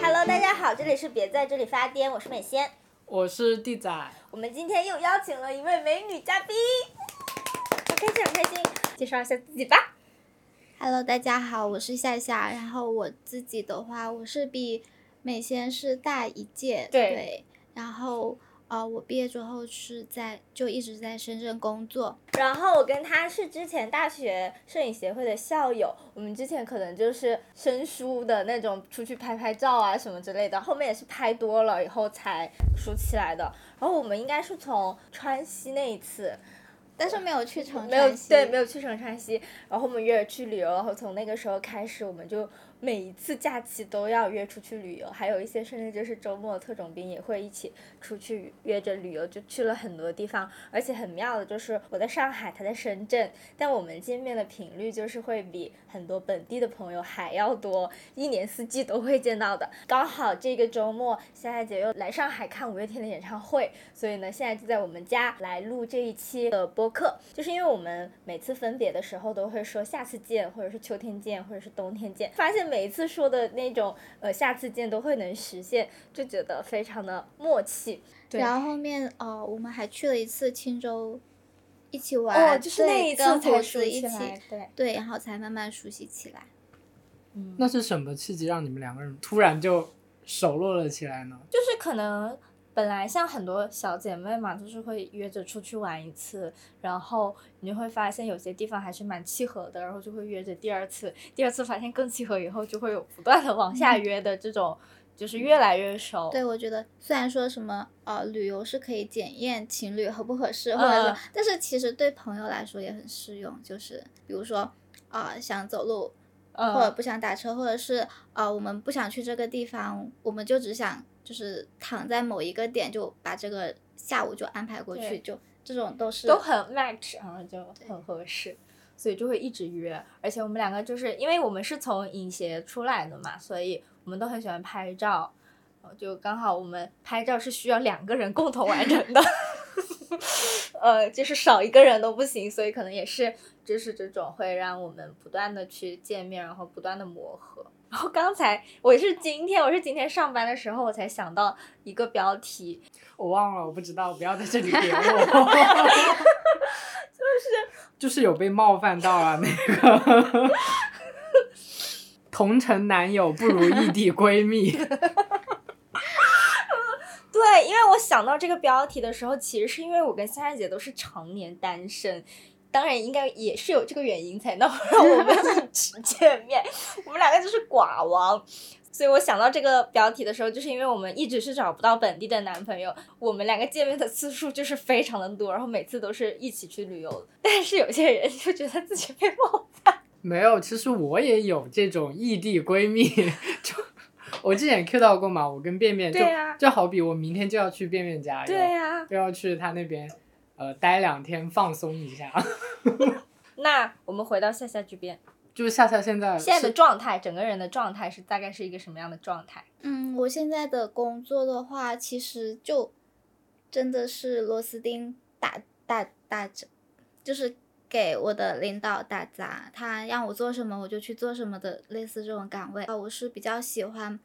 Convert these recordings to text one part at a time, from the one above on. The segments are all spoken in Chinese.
Hello，大家好，这里是别在这里发癫，我是美仙。我是地仔，我们今天又邀请了一位美女嘉宾，好开心，好开心！介绍一下自己吧。Hello，大家好，我是夏夏。然后我自己的话，我是比美仙是大一届，对然后呃，我毕业之后是在就一直在深圳工作。然后我跟他是之前大学摄影协会的校友，我们之前可能就是生疏的那种，出去拍拍照啊什么之类的。后面也是拍多了以后才熟起来的。然后我们应该是从川西那一次，但是没有去成没有对，没有去成川西。然后我们约着去旅游，然后从那个时候开始，我们就每一次假期都要约出去旅游，还有一些甚至就是周末特种兵也会一起出去约着旅游，就去了很多地方。而且很妙的就是我在上海，他在深圳，但我们见面的频率就是会比很多本地的朋友还要多，一年四季都会见到的。刚好这个周末，夏夏姐又来上海看五月天的演唱会，所以呢，现在就在我们家来录这一期的播客，就是因为我们每次分别的时候都会说下次见，或者是秋天见，或者是冬天见，发现每一次说的那种呃下次见都会能实现，就觉得非常的默契。对然后后面哦，我们还去了一次青州，一起玩，哦，就是那一次才熟猴子一起，起来，对，对，然后才慢慢熟悉起来。嗯，那是什么契机让你们两个人突然就熟络了起来呢？就是可能本来像很多小姐妹嘛，就是会约着出去玩一次，然后你就会发现有些地方还是蛮契合的，然后就会约着第二次，第二次发现更契合以后，就会有不断的往下约的这种，就是越来越熟。对，我觉得虽然说什么呃旅游是可以检验情侣合不合适，或者是，嗯但是其实对朋友来说也很适用，就是比如说啊、想走路，或者嗯，不想打车，或者是呃我们不想去这个地方，我们就只想就是躺在某一个点就把这个下午就安排过去，就这种都是都很 match，然后就很合适。所以就会一直约，而且我们两个就是因为我们是从影协出来的嘛，所以我们都很喜欢拍照，呃就刚好我们拍照是需要两个人共同完成的，呃，就是少一个人都不行，所以可能也是就是这种会让我们不断的去见面，然后不断的磨合。然后刚才我是今天我是今天上班的时候我才想到一个标题，我忘了，我不知道，不要在这里 点我。就是就是有被冒犯到啊，那个同城男友不如异地闺蜜。对，因为我想到这个标题的时候，其实是因为我跟夏夏姐都是常年单身，当然应该也是有这个原因才能 让我们一直 见面。我们两个就是寡王，所以我想到这个标题的时候，就是因为我们一直是找不到本地的男朋友，我们两个见面的次数就是非常的多，然后每次都是一起去旅游。但是有些人就觉得自己被冒犯，没有，其实我也有这种异地闺蜜，就我之前 Q 到过嘛，我跟便便就、就好比我明天就要去便便家，对呀、就要去他那边呃待两天放松一下。那我们回到夏夏这边，就是夏夏现在现在的状态，整个人的状态是大概是一个什么样的状态？嗯，我现在的工作的话，其实就真的是螺丝钉打打打着，就是给我的领导打杂，他让我做什么我就去做什么的，类似这种岗位。啊，我是比较喜欢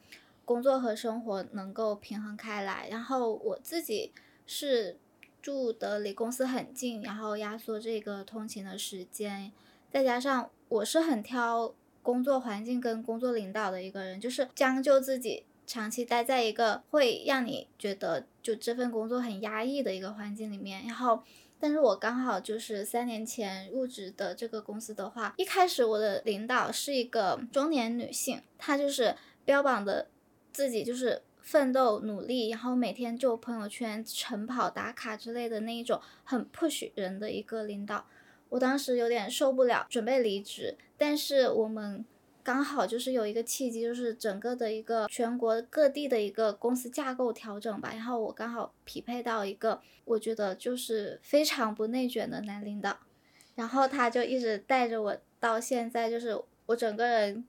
工作和生活能够平衡开来，然后我自己是住的离公司很近，然后压缩这个通勤的时间，再加上我是很挑工作环境跟工作领导的一个人，就是将就自己长期待在一个会让你觉得就这份工作很压抑的一个环境里面。然后，但是我刚好就是三年前入职的这个公司的话，一开始我的领导是一个中年女性，她就是标榜的自己就是奋斗努力，然后每天就朋友圈晨跑打卡之类的那一种很 push 人的一个领导。我当时有点受不了，准备离职，但是我们刚好就是有一个契机，就是整个的一个全国各地的一个公司架构调整吧，然后我刚好匹配到一个我觉得就是非常不内卷的男领导，然后他就一直带着我到现在，就是我整个人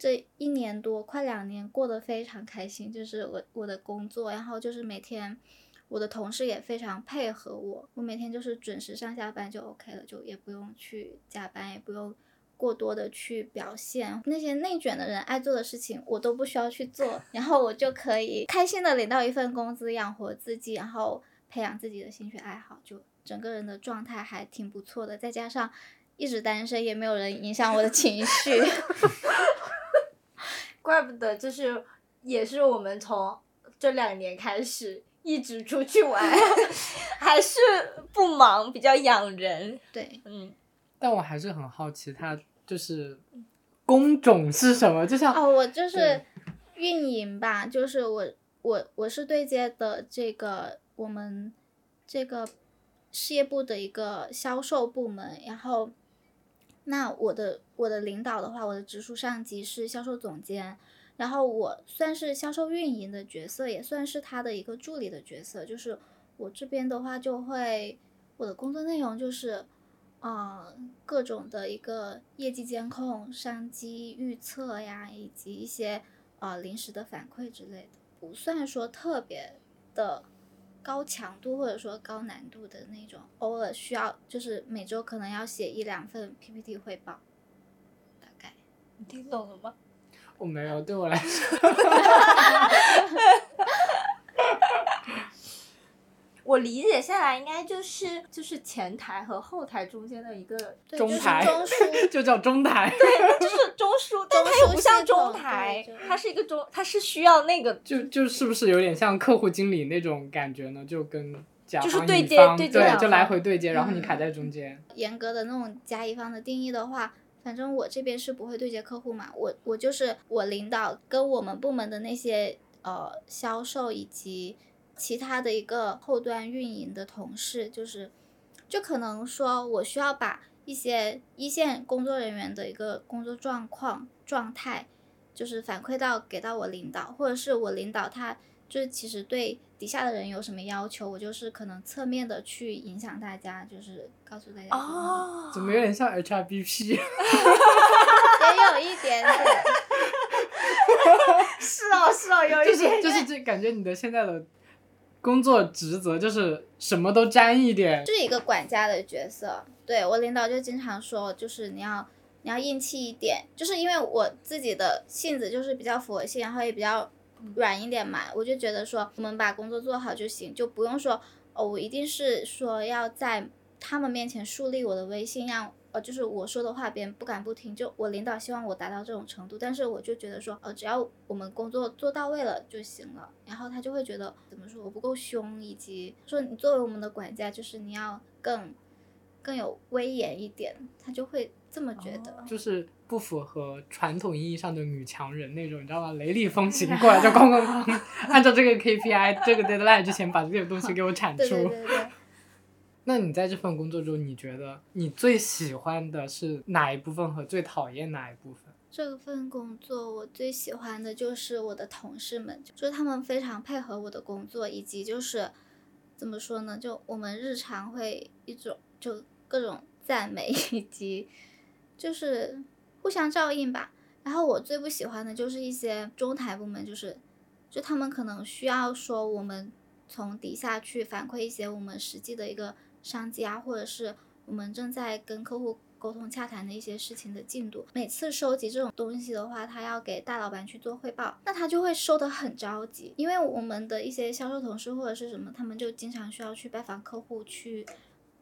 这一年多快两年过得非常开心，就是我我的工作，然后就是每天我的同事也非常配合我，我每天就是准时上下班就 OK 了，就也不用去加班，也不用过多的去表现那些内卷的人爱做的事情，我都不需要去做，然后我就可以开心的领到一份工资养活自己，然后培养自己的兴趣爱好，就整个人的状态还挺不错的，再加上一直单身，也没有人影响我的情绪。怪不得，就是也是我们从这两年开始一直出去玩，还是不忙，比较养人。对，嗯，但我还是很好奇，他就是工种是什么？就像哦，我就是运营吧，就是我我我是对接的这个我们这个事业部的一个销售部门，然后那我的我的领导的话，我的直属上级是销售总监，然后我算是销售运营的角色，也算是他的一个助理的角色，就是我这边的话就会我的工作内容就是。呃，各种的一个业绩监控、商机预测呀，以及一些呃临时的反馈之类的，不算说特别的高强度或者说高难度的那种，偶尔需要就是每周可能要写一两份 PPT 汇报，大概。你听懂了吗？我没有，对我来说，我理解下来，应该就是就是前台和后台中间的一个，对就是中台中枢 就叫中台，对就是中枢，但它又不像中台它是一个中，它是需要那个就就是不是有点像客户经理那种感觉呢？就跟甲就是对接对接就来回对接，然后你嗯卡在中间。严格的那种甲乙方的定义的话，反正我这边是不会对接客户嘛，我我就是我领导跟我们部门的那些呃销售以及其他的一个后端运营的同事，就是就可能说我需要把一些一线工作人员的一个工作状况状态，就是反馈到给到我领导，或者是我领导他就是其实对底下的人有什么要求，我就是可能侧面的去影响大家，就是告诉大家说哦，怎么有点像 HRBP？也有一点点，是哦是哦，有就是一点就是这感觉你的现在的工作职责就是什么都沾一点，就是一个管家的角色。对我领导就经常说，就是你要你要硬气一点，就是因为我自己的性子就是比较佛系，然后也比较软一点嘛，我就觉得说我们把工作做好就行，就不用说哦，我一定是说要在他们面前树立我的威信，让呃就是我说的话别人不敢不听，就我领导希望我达到这种程度，但是我就觉得说呃只要我们工作做到位了就行了，然后他就会觉得怎么说我不够凶，以及说你作为我们的管家，就是你要更更有威严一点，他就会这么觉得。就是不符合传统意义上的女强人那种，你知道吗？雷厉风行 过来就哐哐哐，按照这个 KPI 这个 deadline 之前把这个东西给我 产对出。对对对，那你在这份工作中，你觉得你最喜欢的是哪一部分和最讨厌哪一部分？这份工作我最喜欢的就是我的同事们，就是他们非常配合我的工作，以及就是怎么说呢，就我们日常会一种就各种赞美，以及就是互相照应吧。然后我最不喜欢的就是一些中台部门，就是就他们可能需要说我们从底下去反馈一些我们实际的一个商机啊，或者是我们正在跟客户沟通洽谈的一些事情的进度。每次收集这种东西的话，他要给大老板去做汇报，那他就会收得很着急，因为我们的一些销售同事或者是什么，他们就经常需要去拜访客户去，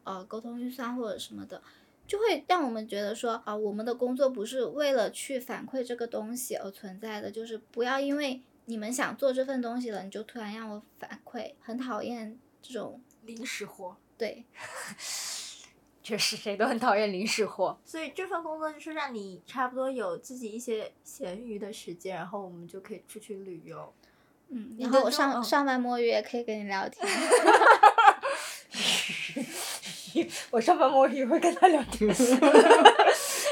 呃，沟通预算或者什么的。就会让我们觉得说啊，我们的工作不是为了去反馈这个东西而存在的，就是不要因为你们想做这份东西了，你就突然让我反馈，很讨厌这种临时活。对确实，谁都很讨厌临时活，所以这份工作就是让你差不多有自己一些闲余的时间，然后我们就可以出去旅游。嗯，然后我上上班摸鱼也可以跟你聊天，我上班摸鱼会跟他聊天。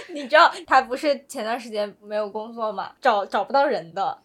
你知道他不是前段时间没有工作嘛，找找不到人的。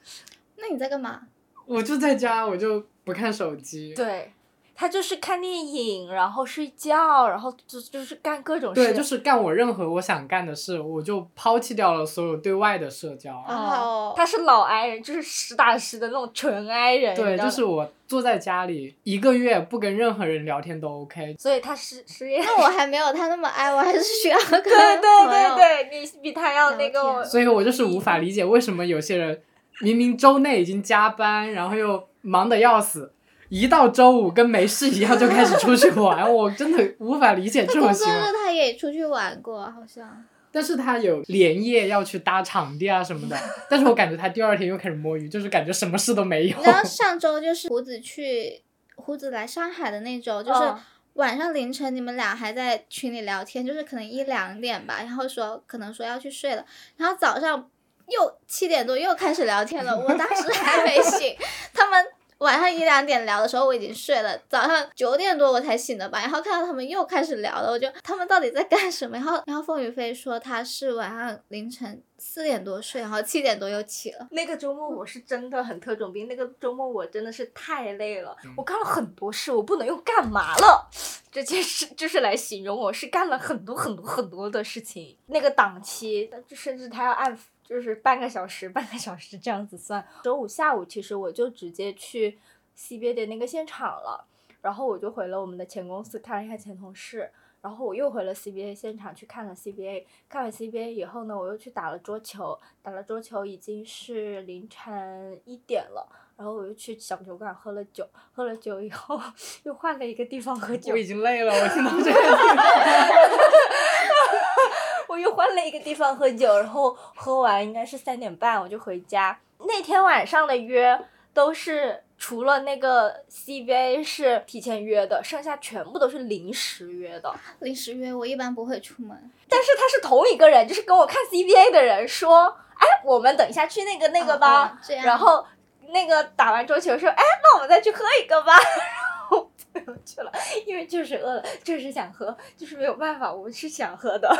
那你在干嘛？我就在家，我就不看手机。对，他就是看电影，然后睡觉，然后就就是干各种事。对，就是干我任何我想干的事，我就抛弃掉了所有对外的社交。哦他是老 I 人，就是实打实的那种纯 I 人。对，就是我坐在家里一个月不跟任何人聊天都 OK。所以他失失业。那我还没有他那么 I，，我还是需要跟对对朋友对对，你比他要那个天。所以我就是无法理解为什么有些人明明周内已经加班，然后又忙得要死，一到周五跟没事一样就开始出去玩，我真的无法理解这种工作行为。日他也出去玩过，好像。但是他有连夜要去搭场地啊什么的，但是我感觉他第二天又开始摸鱼，就是感觉什么事都没有你。知道上周就是胡子去胡子来上海的那周，就是嗯晚上凌晨你们俩还在群里聊天，就是可能一两点吧，然后说可能说要去睡了，然后早上又七点多又开始聊天了，我当时还没醒，他们。晚上一两点聊的时候我已经睡了，早上九点多我才醒的吧，然后看到他们又开始聊了，我就他们到底在干什么？然后然后凤雨飞说他是晚上凌晨四点多睡，然后七点多又起了。那个周末我是真的很特种兵，那个周末我真的是太累了，我干了很多事，我不能用干嘛了 这件事就是来形容，我是干了很多很多很多的事情。那个档期，就甚至他要按就是半个小时半个小时这样子算。周五下午其实我就直接去 CBA 的那个现场了，然后我就回了我们的前公司看了一下前同事。然后我又回了 CBA 现场去看了 CBA，看完 CBA 以后呢，我又去打了桌球，打了桌球已经是凌晨一点了，然后我又去小酒馆喝了酒，喝了酒以后 又换了一个地方喝酒我，已经累了，我听到这个。我又换了一个地方喝酒，然后喝完应该是三点半我就回家。那天晚上的约都是除了那个 CBA 是提前约的，剩下全部都是临时约的。临时约我一般不会出门，但是他是同一个人，就是跟我看 CBA 的人说，哎，我们等一下去那个那个吧。然后那个打完桌球说，哎，那我们再去喝一个吧。然后不用去了，因为就是饿了，就是想喝，就是没有办法，我是想喝的。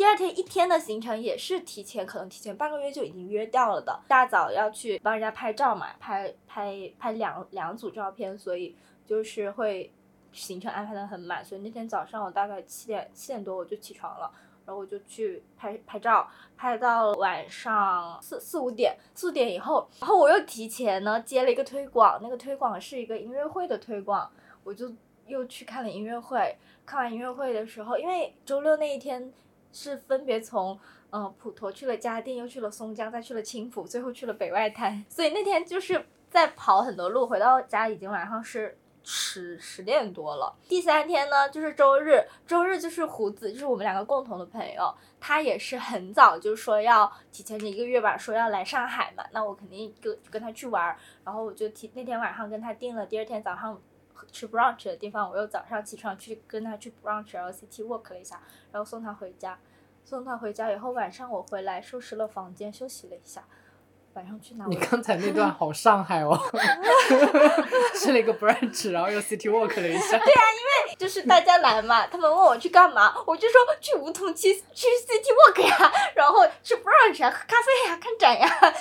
第二天一天的行程也是提前，可能提前半个月就已经约掉了的。大早要去帮人家拍照嘛，拍拍拍两两组照片，所以就是会行程安排的很满。所以那天早上我大概七点七点多我就起床了，然后我就去拍拍照，拍到晚上四四五点，四五点以后，然后我又提前呢接了一个推广，那个推广是一个音乐会的推广，我就又去看了音乐会。看完音乐会的时候，因为周六那一天是分别从呃普陀去了嘉定，又去了松江，再去了青浦，最后去了北外滩，所以那天就是在跑很多路，回到家已经晚上是。十十点多了。第三天呢，就是周日，周日就是胡子，就是我们两个共同的朋友，他也是很早就说要提前一个月吧，说要来上海嘛，那我肯定跟跟他去玩，然后我就提那天晚上跟他定了第二天早上吃 brunch 的地方，我又早上起床去跟他去 brunch，然后 city walk 了一下，然后送他回家，送他回家以后，晚上我回来收拾了房间，休息了一下。晚上去哪？你刚才那段好上海哦，吃了一个 brunch，然后又 city walk 了一下。对啊，因为就是大家来嘛，他们问我去干嘛，我就说去梧桐区去 City Walk 呀，然后去 brunch 啊，喝咖啡呀，看展呀，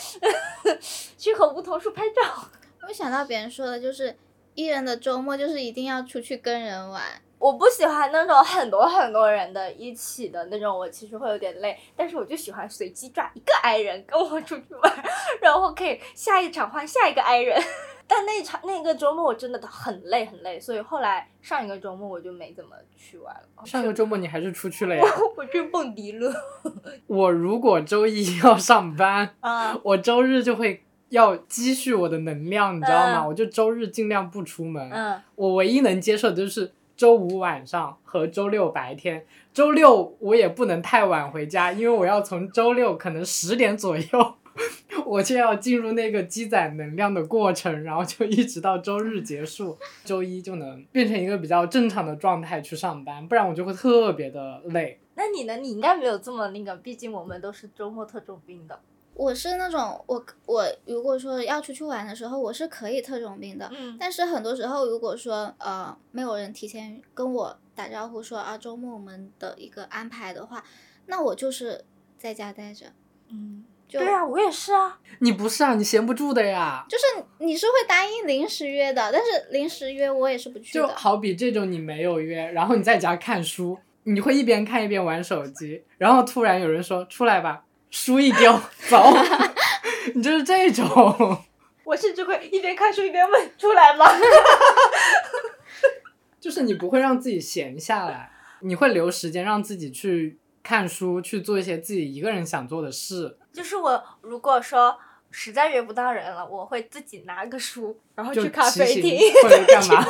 去和梧桐树拍照。我想到别人说的，就是艺人的周末就是一定要出去跟人玩。我不喜欢那种很多很多人的一起的那种，我其实会有点累。但是我就喜欢随机抓一个 i 人跟我出去玩，然后可以下一场换下一个 i 人。但那场那个周末我真的很累很累，所以后来上一个周末我就没怎么去玩了。上个周末你还是出去了呀？我去蹦迪了 我如果周一要上班，啊！我周日就会要积蓄我的能量，你知道吗？嗯我就周日尽量不出门。嗯，我唯一能接受的就是周五晚上和周六白天。周六我也不能太晚回家，因为我要从周六可能十点左右，我就要进入那个积攒能量的过程，然后就一直到周日结束，周一就能变成一个比较正常的状态去上班，不然我就会特别的累。那你呢？你应该没有这么那个，毕竟我们都是周末特种兵的。我是那种我我如果说要出去玩的时候，我是可以特种兵的。嗯但是很多时候，如果说呃没有人提前跟我打招呼说啊周末我们的一个安排的话，那我就是在家待着。嗯，就对啊，我也是啊。你不是啊，你闲不住的呀。就是你是会答应临时约的，但是临时约我也是不去的。就好比这种你没有约，然后你在家看书，你会一边看一边玩手机，然后突然有人说出来吧，书一丢走，你就是这种。我甚至会一边看书一边问出来吗？就是你不会让自己闲下来，你会留时间让自己去看书，去做一些自己一个人想做的事。就是我如果说实在约不到人了，我会自己拿个书，然后去咖啡厅，或者干嘛，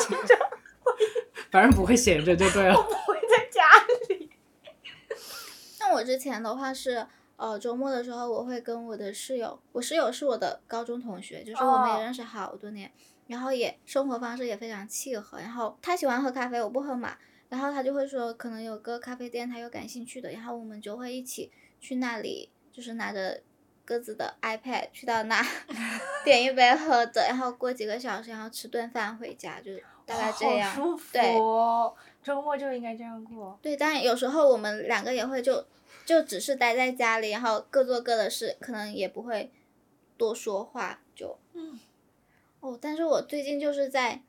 反正不会闲着就对了。我不会在家里。像我之前的话是，呃，周末的时候我会跟我的室友，我室友是我的高中同学，就是我们哦也认识好多年，然后也生活方式也非常契合。然后他喜欢喝咖啡，我不喝嘛，然后他就会说可能有个咖啡店他有感兴趣的，然后我们就会一起去那里，就是拿着各自的 iPad 去到那 点一杯喝的，然后过几个小时，然后吃顿饭回家，就是大概这样。好舒服对哦，周末就应该这样过。对，当然有时候我们两个也会就就只是待在家里，然后各做各的事，可能也不会多说话，就嗯。哦，但是我最近就是在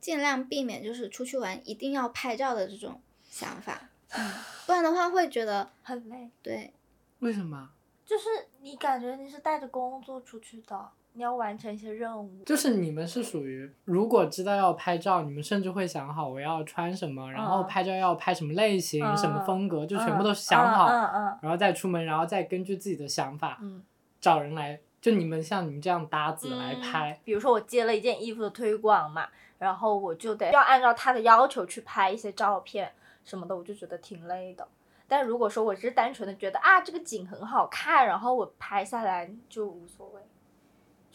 尽量避免就是出去玩一定要拍照的这种想法，嗯，不然的话会觉得 很累，对为什么？就是你感觉你是带着工作出去的，你要完成一些任务。就是你们是属于，如果知道要拍照，你们甚至会想好我要穿什么，然后嗯拍照要拍什么类型、嗯什么风格，就全部嗯都想好，嗯嗯然后再出门，然后再根据自己的想法嗯找人来，就你们像你们这样搭子来嗯拍。比如说我接了一件衣服的推广嘛，然后我就得要按照他的要求去拍一些照片什么的，我就觉得挺累的。但如果说我只是单纯的觉得啊这个景很好看，然后我拍下来就无所谓，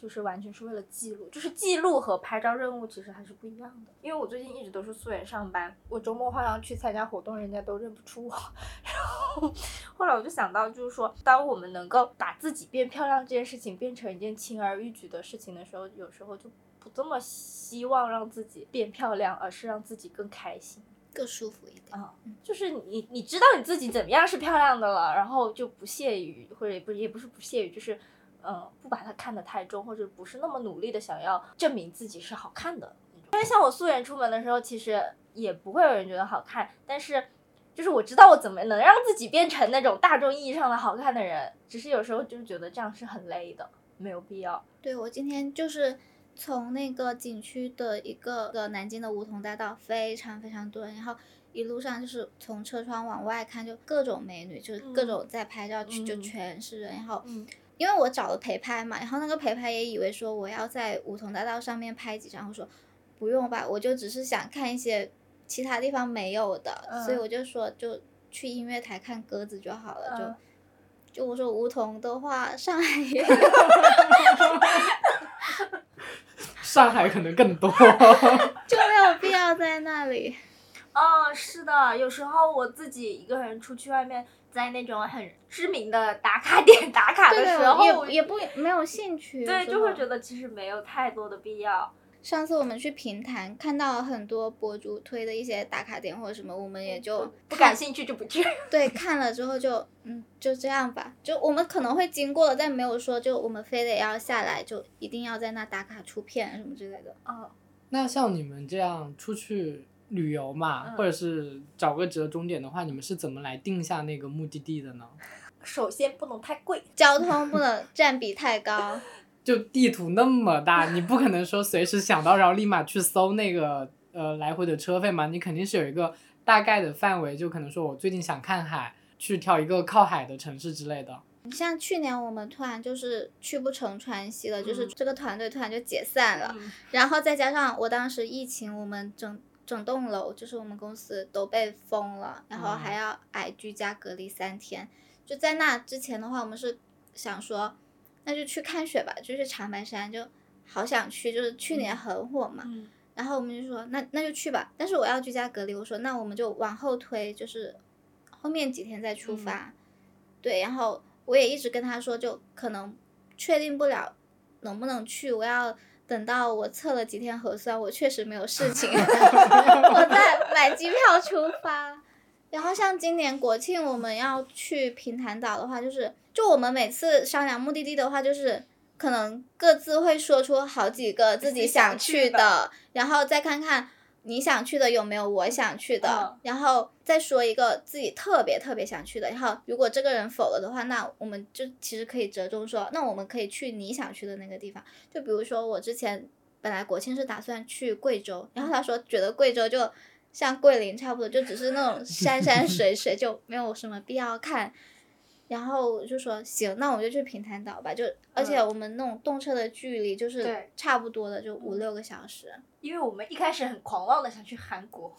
就是完全是为了记录，就是记录和拍照任务其实还是不一样的。因为我最近一直都是素颜上班，我周末好像去参加活动，人家都认不出我。然后后来我就想到，就是说，当我们能够把自己变漂亮这件事情变成一件轻而易举的事情的时候，有时候就不这么希望让自己变漂亮，而是让自己更开心。更舒服一点。啊，就是你你知道你自己怎么样是漂亮的了，然后就不屑于，或者也不也不是不屑于，就是嗯，不把它看得太重，或者不是那么努力的想要证明自己是好看的那种。因为像我素颜出门的时候，其实也不会有人觉得好看，但是就是我知道我怎么能让自己变成那种大众意义上的好看的人，只是有时候就是觉得这样是很累的，没有必要。对我今天就是从那个景区的一个个南京的梧桐大道，非常非常多人，然后一路上就是从车窗往外看，就各种美女，就是各嗯种在拍照区，就嗯全是人。然后嗯因为我找了陪拍嘛，然后那个陪拍也以为说我要在梧桐大道上面拍几张，我说不用吧，我就只是想看一些其他地方没有的，所以嗯我就说就去音乐台看鸽子就好了，就。嗯就我说梧桐的话，上海也有，上海可能更多。就没有必要在那里。哦，是的，有时候我自己一个人出去外面，在那种很知名的打卡点 打卡的时候，也也不没有兴趣。对，就会觉得。其实没有太多的必要。上次我们去平潭，看到很多博主推的一些打卡点或者什么，我们也就不感兴趣就不去。对，看了之后就嗯就这样吧，就我们可能会经过了，但没有说就我们非得要下来，就一定要在那打卡出片什么之类的。哦，那像你们这样出去旅游嘛，嗯或者是找个折中点的话，你们是怎么来定下那个目的地的呢？首先不能太贵。交通不能占比太高。就地图那么大，你不可能说随时想到然后立马去搜那个呃来回的车费嘛，你肯定是有一个大概的范围，就可能说我最近想看海，去挑一个靠海的城市之类的。像去年我们突然就是去不成川西了，就是嗯这个团队突然就解散了。嗯然后再加上我当时疫情，我们整整栋楼就是我们公司都被封了，然后嗯还要挨居家隔离三天。就在那之前的话，我们是想说，那就去看雪吧，就是长白山，就好想去，就是去年嗯很火嘛。嗯然后我们就说，那那就去吧。但是我要居家隔离，我说那我们就往后推，就是后面几天再出发。对，然后我也一直跟他说，就可能确定不了能不能去，我要等到我测了几天核酸，我确实没有事情，我再买机票出发。然后像今年国庆我们要去平潭岛的话，就是就我们每次商量目的地的话，就是可能各自会说出好几个自己想去的，然后再看看你想去的有没有我想去的，嗯然后再说一个自己特别特别想去的。然后如果这个人否了的话，那我们就其实可以折中说，那我们可以去你想去的那个地方。就比如说我之前本来国庆是打算去贵州，然后他说觉得贵州就像桂林差不多，就只是那种山山水水，就没有什么必要看。然后我就说行，那我们就去平潭岛吧。就而且嗯我们那种动车的距离就是差不多的，就五嗯六个小时。因为我们一开始很狂妄的想去韩国，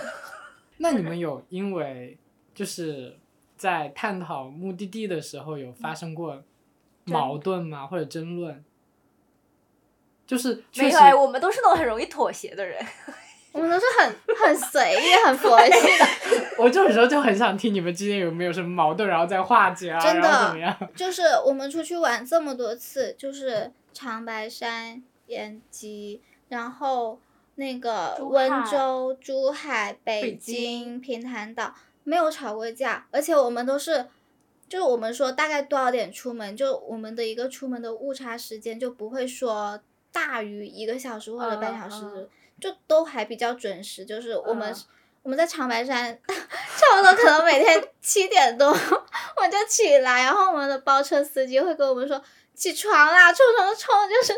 那你们有因为就是在探讨目的地的时候有发生过矛盾吗？或者争论？就是没有哎，我们都是那种很容易妥协的人。我们都是很很随意、很佛系的，我这种时候就很想听你们之间有没有什么矛盾，然后再化解啊，真的然后怎么样？就是我们出去玩这么多次，就是长白山、延吉，然后那个温州、珠海、北北京、平潭岛，没有吵过架，而且我们都是。就是我们说大概多少点出门，就我们的一个出门的误差时间就不会说大于一个小时或者半小时，就都还比较准时。就是我们、嗯我们在长白山，差不多可能每天 七点多我就起来，然后我们的包车司机会跟我们说起床啦，冲冲冲，就是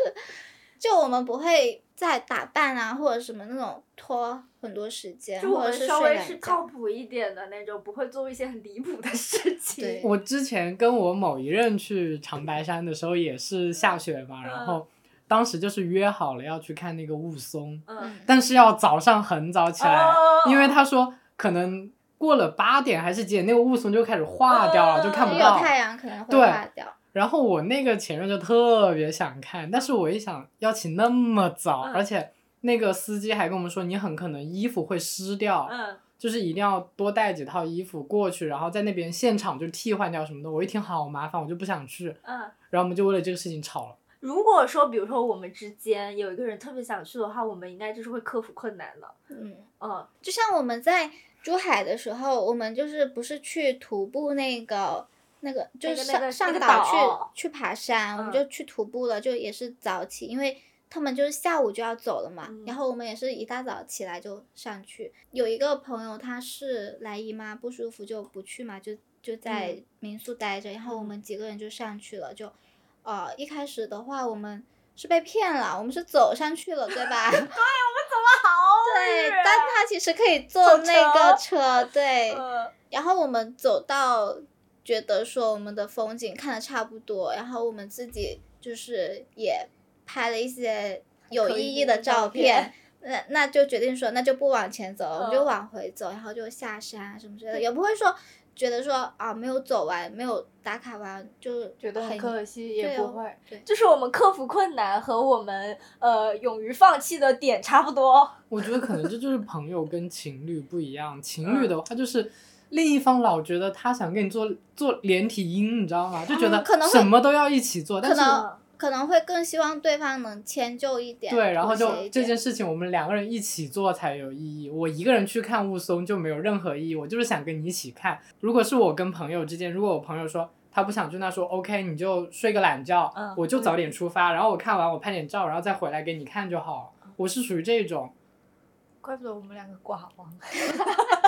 就我们不会再打扮啊或者什么那种拖很多时间，就我是们稍微是靠谱一点的那种，不会做一些很离谱的事情。我之前跟我某一任去长白山的时候也是下雪嘛，然后当时就是约好了要去看那个雾凇，嗯，但是要早上很早起来，哦因为他说可能过了八点还是几点，那个雾凇就开始化掉了，哦就看不有到。太阳可能会化掉。然后我那个前任就特别想看，但是我一想要起那么早，嗯而且那个司机还跟我们说你很可能衣服会湿掉，嗯，就是一定要多带几套衣服过去，然后在那边现场就替换掉什么的。我一听好麻烦，我就不想去，嗯，然后我们就为了这个事情吵了。如果说比如说我们之间有一个人特别想去的话，我们应该就是会克服困难的。嗯，嗯就像我们在珠海的时候，我们就是不是去徒步那个那个，就是上、上岛去岛去爬山，我们嗯就去徒步了，就也是早起，因为他们就是下午就要走了嘛，嗯然后我们也是一大早起来就上去。有一个朋友他是来姨妈不舒服就不去嘛，就就在嗯民宿待着，然后我嗯们几个人就上去了，就呃一开始的话我们。是被骗了，我们是走上去了，对吧？对，我们走了好对，远但他其实可以坐坐那个车车，对。嗯然后我们走到，觉得说我们的风景看的差不多，然后我们自己就是也拍了一些有意义的的照照片那那就决定说，那就不往前走了，我们就嗯往回走，然后就下山啊什么之类的，也不会说觉得说啊没有走完，没有打卡完就觉得很很可惜，也不会。对就是我们克服困难和我们呃勇于放弃的点差不多。我觉得可能这就是朋友跟情侣不一样，情侣的话就是。另一方老觉得他想跟你做做连体婴，你知道吗？就觉得嗯可能什么都要一起做，但是可能会更希望对方能迁就一点，对，然后就这件事情我们两个人一起做才有意义。我一个人去看雾凇就没有任何意义，我就是想跟你一起看。如果是我跟朋友之间，如果我朋友说他不想去，那说 OK，你就睡个懒觉，嗯我就早点出发，然后我看完我拍点照，然后再回来给你看就好。我是属于这种，怪不得我们两个寡王。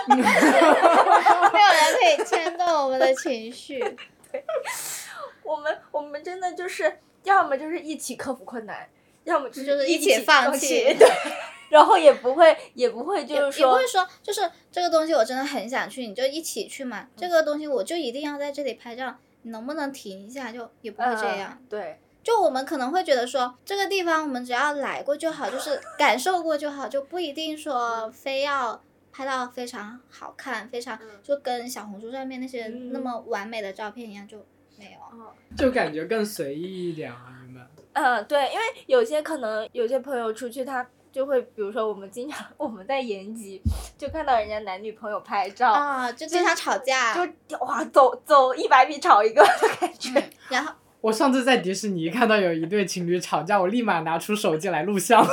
没有人可以牵动我们的情绪。我们我们真的就是要么就是一起克服困难，要么就就是一一起放放弃对，然后也不会也不会就也是说也不会说，就是这个东西我真的很想去，你就一起去嘛。这个东西我就一定要在这里拍照，你能不能停一下？就也不会这样。嗯对，就我们可能会觉得说，这个地方我们只要来过就好，就是感受过就好，就不一定说非要拍到非常好看，非常嗯就跟小红书上面那些嗯那么完美的照片一样，就没有。嗯就感觉更随意一点啊，你们。嗯，对，因为有些可能有些朋友出去他。就会，比如说我们经常我们在延吉就看到人家男女朋友拍照，啊，就经常吵架，就哇走走一百米吵一个的感觉。嗯 然后我上次在迪士尼看到有一对情侣吵架，我立马拿出手机来录像。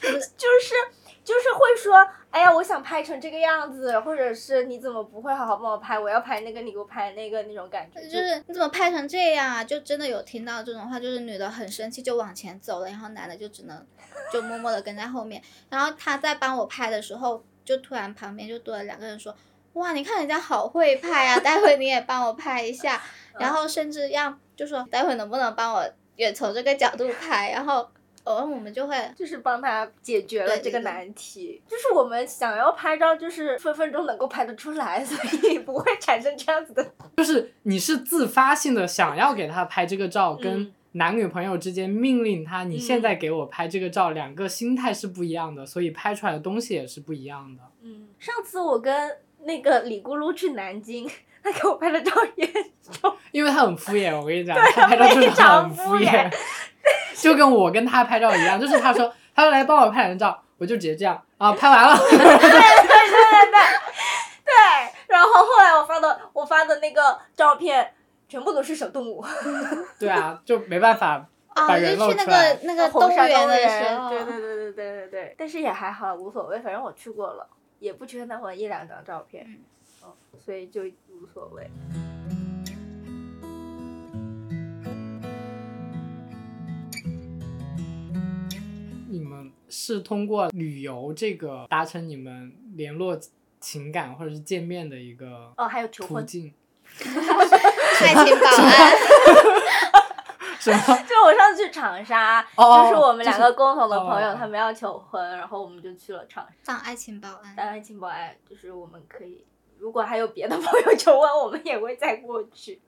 就是就是会说哎呀，我想拍成这个样子，或者是你怎么不会好好帮我拍？我要拍那个，你给我拍那个那种感觉。就是你怎么拍成这样啊？就真的有听到这种话，就是女的很生气就往前走了，然后男的就只能就默默的跟在后面。然后他在帮我拍的时候，就突然旁边就多了两个人说：“哇，你看人家好会拍啊，待会你也帮我拍一下。”然后甚至要就说：“待会能不能帮我也从这个角度拍？”然后。哦，我们就会就是帮他解决了这个难题，就是我们想要拍照，就是分分钟能够拍得出来，所以不会产生这样子的。就是你是自发性的想要给他拍这个照，跟嗯。男女朋友之间命令他，你现在给我拍这个照，两个心态是不一样的，所以拍出来的东西也是不一样的。嗯，上次我跟那个李咕噜去南京，他给我拍的照也 因为他很敷衍，我跟你讲，他拍照就是非常很敷敷衍。就跟我跟他拍照一样，就是他说他说来帮我拍两张照，我就直接这样啊，拍完了，对对对对对。对，然后后来我发的我发的那个照片全部都是小动物，对啊，就没办法啊，把就人露去那出来个那个动物园的动物园时候，对对对对对对对，但是也还好，无所谓，反正我去过了，也不缺那么一两张照片，嗯嗯，所以就无所谓。你们是通过旅游这个达成你们联络情感或者是见面的一个哦，还有求婚，途径，爱情 保安，什么？就我上次去长沙，哦就是我们两个共同的朋友，哦他们要求婚，然后我们就去了长沙。当爱情保安。当爱情保安，就是我们可以，如果还有别的朋友求婚，我们也会再过去。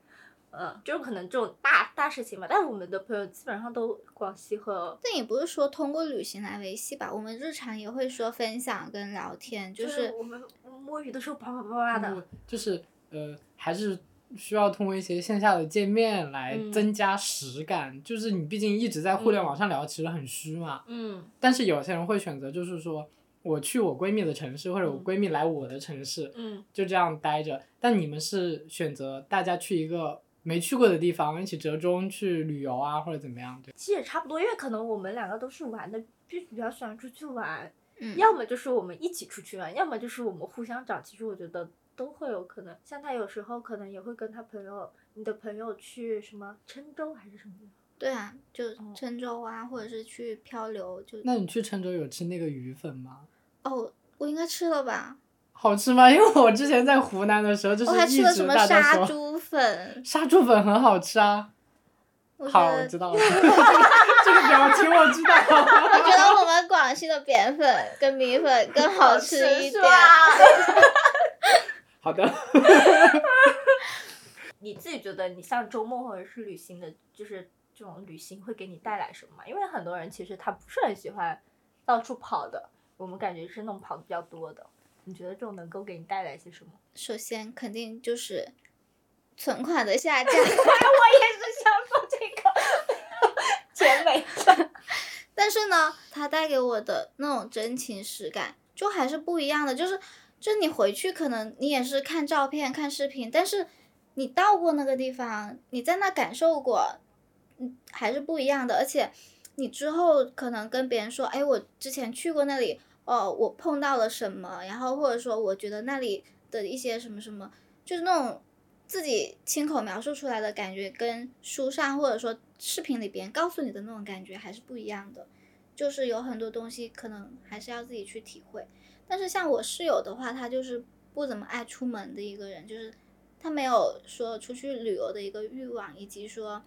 嗯，就是可能这种大大事情吧，但是我们的朋友基本上都广西和但也不是说通过旅行来维系吧，我们日常也会说分享跟聊天，就是我们摸鱼的时候啪啪啪啪的。嗯就是呃，还是需要通过一些线下的见面来嗯增加实感。就是你毕竟一直在互联网上聊，其实很虚嘛。嗯但是有些人会选择，就是说我去我闺蜜的城市，或者我嗯闺蜜来我的城市，嗯就这样待着。但你们是选择大家去一个没去过的地方，一起折中去旅游啊，或者怎么样？对，其实也差不多，因为可能我们两个都是玩的，就比较喜欢出去玩，嗯，要么就是我们一起出去玩，要么就是我们互相找。其实我觉得都会有可能，像他有时候可能也会跟他朋友，你的朋友去什么郴州还是什么地方。对啊，就哦郴州啊，或者是去漂流，就那你去郴州有吃那个鱼粉吗？哦，我应该吃了吧？好吃吗？因为我之前在湖南的时候，就是我还吃了什么杀猪粉，杀猪粉很好吃啊。好，我知道了。这个表情我知道。我觉得我们广西的扁粉跟米粉更好吃一点。好的。你自己觉得，你像周末或者是旅行的，就是这种旅行会给你带来什么吗？因为很多人其实他不是很喜欢到处跑的，我们感觉是那种跑的比较多的。你觉得这种能够给你带来些什么？首先肯定就是存款的下降，我也是想说这个钱没了。但是呢，它带给我的那种真情实感就还是不一样的。就是，就你回去可能你也是看照片、看视频，但是你到过那个地方，你在那感受过，嗯，还是不一样的。而且你之后可能跟别人说，哎，我之前去过那里，哦，我碰到了什么，然后或者说我觉得那里的一些什么什么，就是那种自己亲口描述出来的感觉，跟书上或者说视频里边告诉你的那种感觉还是不一样的。就是有很多东西可能还是要自己去体会。但是像我室友的话，他就是不怎么爱出门的一个人，就是他没有说出去旅游的一个欲望，以及说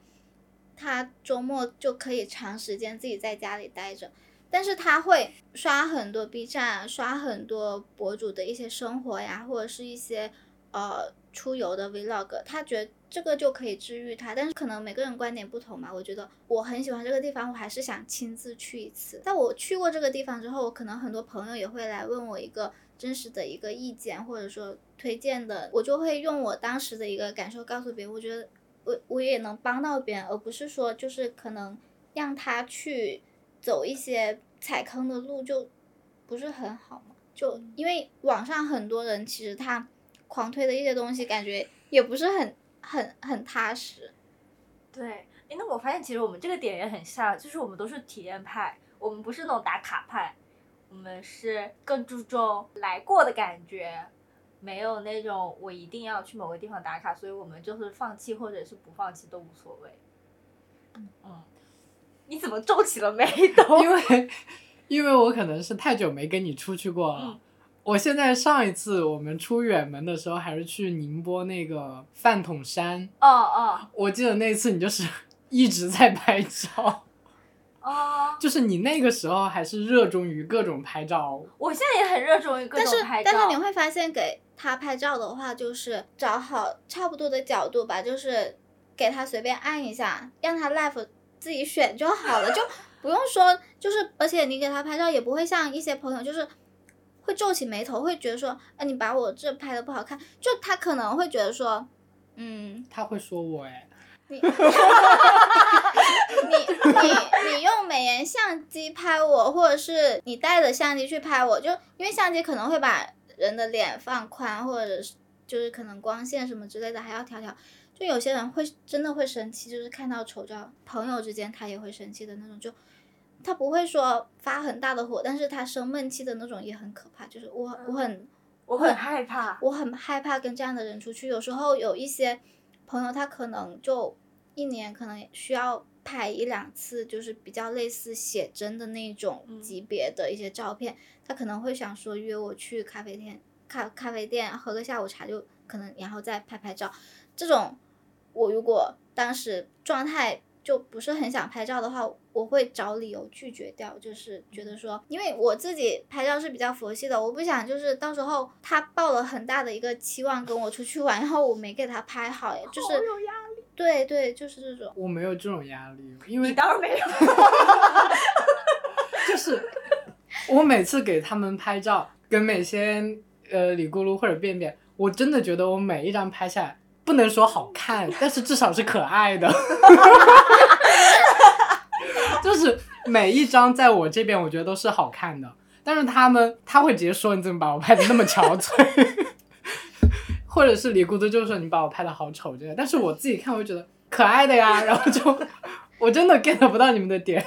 他周末就可以长时间自己在家里待着。但是他会刷很多 B 站，刷很多博主的一些生活呀，或者是一些呃出游的 Vlog，他觉得这个就可以治愈他。但是可能每个人观点不同嘛，我觉得我很喜欢这个地方，我还是想亲自去一次。在我去过这个地方之后，可能很多朋友也会来问我一个真实的一个意见，或者说推荐的，我就会用我当时的一个感受告诉别人。我觉得我我也能帮到别人，而不是说就是可能让他去走一些踩坑的路，就不是很好嘛。就因为网上很多人其实他狂推的一些东西，感觉也不是很很很踏实。对，哎，那我发现其实我们这个点也很像，就是我们都是体验派，我们不是那种打卡派，我们是更注重来过的感觉，没有那种我一定要去某个地方打卡，所以我们就是放弃或者是不放弃都无所谓。嗯，你怎么皱起了眉头？因为因为我可能是太久没跟你出去过了。嗯我现在上一次我们出远门的时候，还是去宁波那个饭桶山。哦哦我记得那次你就是一直在拍照，哦，就是你那个时候还是热衷于各种拍照。我现在也很热衷于各但是种拍照。但是你会发现，给他拍照的话，就是找好差不多的角度吧，就是给他随便按一下，让他 live 自己选就好了，就 不用说，就是而且你给他拍照也不会像一些朋友就是。会皱起眉头，会觉得说，哎，你把我这拍的不好看，就他可能会觉得说，嗯，他会说我哎，你你你你用美颜相机拍我，或者是你带着相机去拍我，就因为相机可能会把人的脸放宽，或者是就是可能光线什么之类的还要调调。就有些人会真的会生气，就是看到丑照，朋友之间他也会生气的那种，就他不会说发很大的火，但是他生闷气的那种也很可怕。就是我我很我很害怕。我很害怕跟这样的人出去。有时候有一些朋友，他可能就一年可能需要拍一两次，就是比较类似写真的那种嗯级别的一些照片，他可能会想说约我去咖啡店，咖咖啡店喝个下午茶，就可能然后再拍拍照。这种我如果当时状态就不是很想拍照的话，我会找理由拒绝掉，就是觉得说，因为我自己拍照是比较佛系的，我不想就是到时候他抱了很大的一个期望跟我出去玩，然后我没给他拍好，就是有压力。对对，就是这种。我没有这种压力，因你为当然没有。就是我每次给他们拍照，跟美仙、呃李咕噜或者便便，我真的觉得我每一张拍下来，不能说好看，但是至少是可爱的。就是每一张在我这边，我觉得都是好看的。但是他们他会直接说你怎么把我拍的那么憔悴，或者是李咕嘟就说你把我拍的好丑这个。但是我自己看，我就觉得可爱的呀，然后就我真的 get 不到你们的点。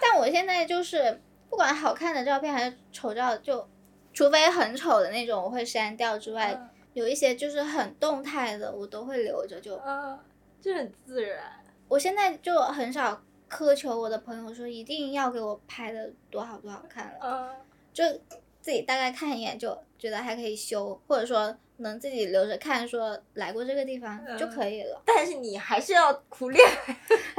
但我现在就是不管好看的照片还是丑照，就除非很丑的那种我会删掉之外，有一些就是很动态的我都会留着就。嗯，就很自然。我现在就很少苛求我的朋友说一定要给我拍的多好多好看了，嗯，就自己大概看一眼就觉得还可以修，或者说能自己留着看，说来过这个地方就可以了。但是你还是要苦练。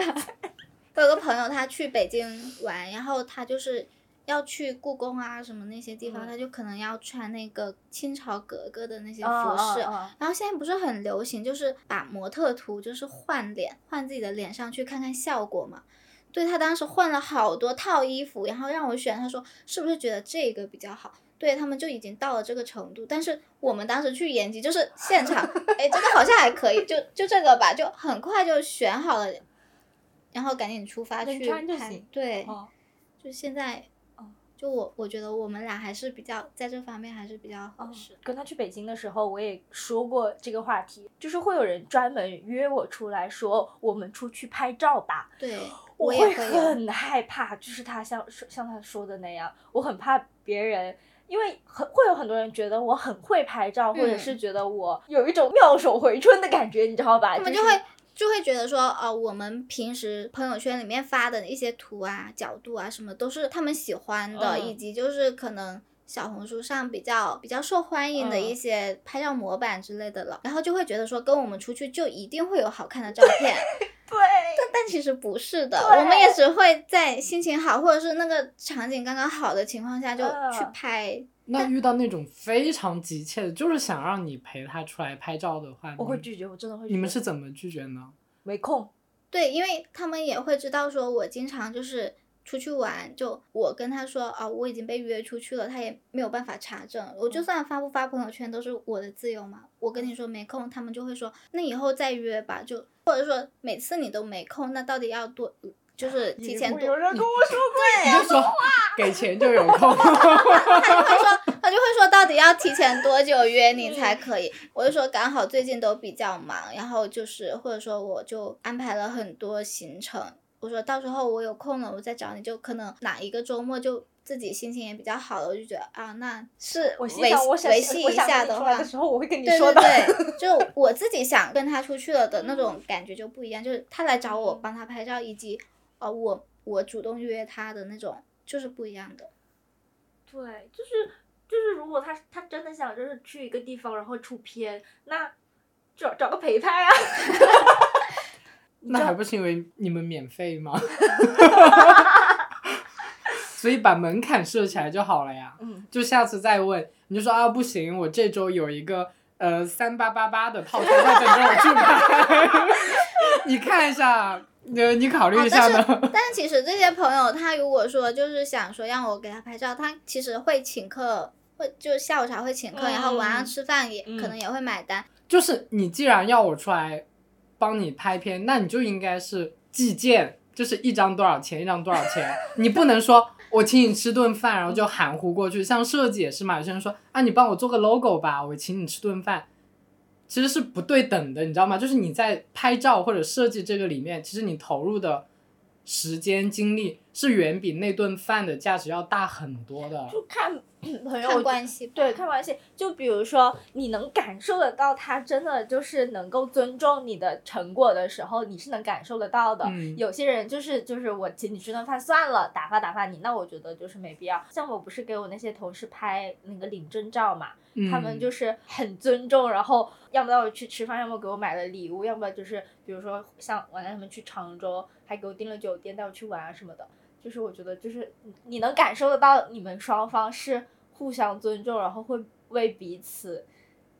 我有个朋友他去北京玩，然后他就是要去故宫啊什么那些地方，嗯他就可能要穿那个清朝格格的那些服哦饰。哦哦然后现在不是很流行，就是把模特图就是换脸，换自己的脸上去看看效果嘛。对他当时换了好多套衣服，然后让我选，他说是不是觉得这个比较好？对他们就已经到了这个程度，但是我们当时去延吉就是现场，哎，这个好像还可以，就就这个吧，就很快就选好了，然后赶紧出发去拍穿就行。对，哦就现在哦，就我我觉得我们俩还是比较在这方面还是比较合哦适。跟他去北京的时候，我也说过这个话题，就是会有人专门约我出来说，我们出去拍照吧。对，我会。很害怕，就是他像说像他说的那样，我很怕别人，因为很会有很多人觉得我很会拍照，或者嗯是觉得我有一种妙手回春的感觉，你知道吧？就他们就是会就会觉得说，呃，我们平时朋友圈里面发的一些图啊、角度啊什么，都是他们喜欢的，嗯。以及就是可能小红书上比较比较受欢迎的嗯。一些拍照模板之类的了，然后就会觉得说，跟我们出去就一定会有好看的照片，对，但但其实不是的，我们也只会在心情好或者是那个场景刚刚好的情况下就嗯去拍。那遇到那种非常急切的，就是想让你陪他出来拍照的话，我会拒绝，我真的会拒绝。你们是怎么拒绝呢？没空？对，因为他们也会知道说我经常就是出去玩，就我跟他说啊，我已经被约出去了，他也没有办法查证。我就嗯算发不发朋友圈都是我的自由嘛。我跟你说没空，他们就会说那以后再约吧，就或者说每次你都没空，那到底要多就是提前多有人跟我说过你就说给钱就有空。他就会说，他就会说，到底要提前多久约你才可以？我就说刚好最近都比较忙，然后就是或者说我就安排了很多行程。我说到时候我有空了，我再找你，就可能哪一个周末就自己心情也比较好了，我就觉得啊，那是维想，我想维系一下的，时候，我会跟你对说的。对对，就我自己想跟他出去了的那种感觉就不一样，就是他来找我嗯帮他拍照，以及呃我我主动约他的那种，就是不一样的。对，就是就是，如果他他真的想就是去一个地方然后出片，那找找个陪拍啊。那还不是因为你们免费吗？所以把门槛设起来就好了呀。嗯，就下次再问，你就说啊，不行，我这周有一个呃三八八八的套餐在等着我去买，你看一下，呃，你考虑啊一下呢。但是其实这些朋友，他如果说就是想说让我给他拍照，他其实会请客，会就下午茶会请客，然后晚上嗯吃饭也、嗯可能也会买单。就是你既然要我出来帮你拍片，那你就应该是计件，就是一张多少钱，一张多少钱，你不能说我请你吃顿饭，然后就含糊过去。像设计也是嘛，有些人说啊，你帮我做个 logo 吧，我请你吃顿饭，其实是不对等的，你知道吗？就是你在拍照或者设计这个里面，其实你投入的时间精力是远比那顿饭的价值要大很多的。就看朋友看关系对，看关系。就比如说，你能感受得到他真的就是能够尊重你的成果的时候，你是能感受得到的。嗯有些人就是就是我请你吃顿饭算了，打发打发你，那我觉得就是没必要。像我不是给我那些同事拍那个领证照嘛，他们嗯就是很尊重，然后要么带我去吃饭，要么给我买了礼物，要么就是比如说像我带他们去常州，还给我订了酒店带我去玩啊什么的。就是我觉得就是你你能感受得到你们双方是互相尊重，然后会为彼此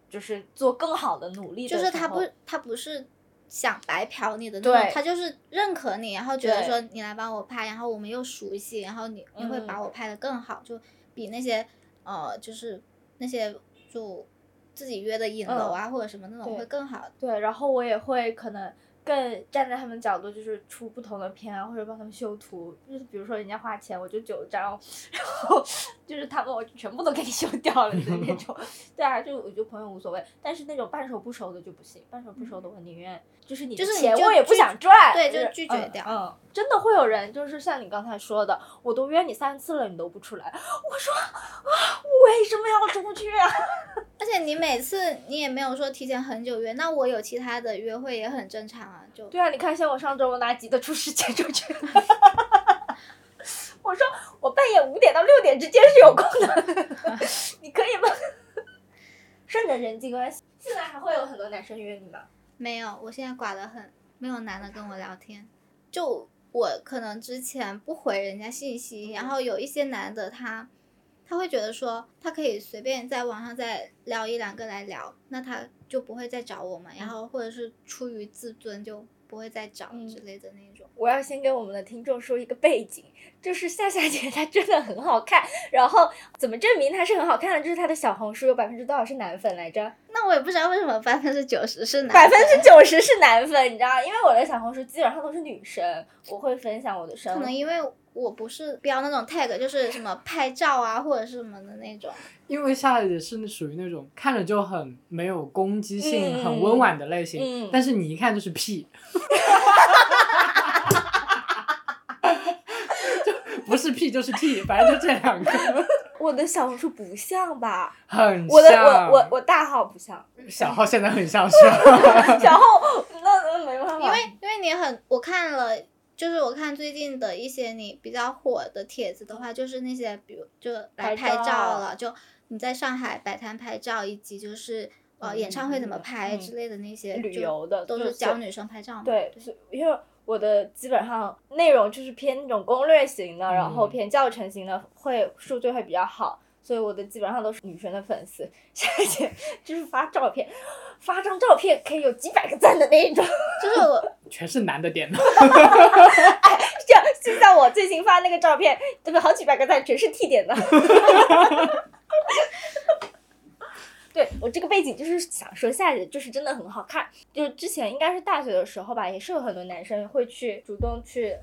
就是做更好的努力的就是他不他不是想白嫖你的那种对，他就是认可你，然后觉得说你来帮我拍，然后我们又熟悉，然后你你会把嗯我拍的更好，就比那些呃就是那些就自己约的影楼啊、或者什么那种会更好。对，然后我也会可能更站在他们角度，就是出不同的片啊，或者帮他们修图。就是比如说人家花钱，我就九张，然后就是他们我全部都给你修掉了的那种。对啊，就我觉得朋友无所谓，但是那种半熟不熟的就不行。半熟不熟的我宁愿就是你的就是钱我也不想赚，对就就是拒绝嗯掉嗯，真的会有人就是像你刚才说的，我都约你三次了，你都不出来。我说啊，我为什么要出去啊？而且你每次你也没有说提前很久约，那我有其他的约会也很正常啊，就对啊，你看像我上周我哪挤得出时间出去？我说我半夜五点到六点之间是有空的，你可以吗？顺着人际关系，现在还会有很多男生约你吗？没有，我现在寡得很，没有男的跟我聊天。就我可能之前不回人家信息，然后有一些男的他他会觉得说他可以随便在网上再聊一两个来聊，那他就不会再找我们，然后或者是出于自尊就不会再找嗯之类的那种。我要先给我们的听众说一个背景，就是夏夏姐她真的很好看，然后怎么证明她是很好看的？就是她的小红书有百分之多少是男粉来着？那我也不知道为什么百分之九十是男百分之九十是男粉，你知道？因为我的小红书基本上都是女生，我会分享我的生活。可能因为我不是标那种 tag，就是什么拍照啊或者是什么的那种。因为夏姐是属于那种看着就很没有攻击性、嗯很温婉的类型，嗯但是你一看就是屁，就不是屁就是 T，反正就这两个，我的小红书不像吧？很我的像。我我我大号不像，小号现在很像是吧？小号那那没办法，因为因为你很，我看了，就是我看最近的一些你比较火的帖子的话，就是那些比如就来拍拍照照了，就你在上海摆摊拍照，以及就是呃嗯演唱会怎么嗯拍嗯之类的那些旅游的都是是教女生拍照嘛。对，所以因为我的基本上内容就是偏那种攻略型的，然后嗯偏教程型的，会数据会比较好。所以我的基本上都是女生的粉丝，夏姐 就是发照片，发张照片可以有几百个赞的那一种。就是我全是男的点的，这样，就像我最新发那个照片，对吧？好几百个赞，全是 T 点的。对我这个背景就是想说，夏姐就是真的很好看。就之前应该是大学的时候吧，也是有很多男生会去主动去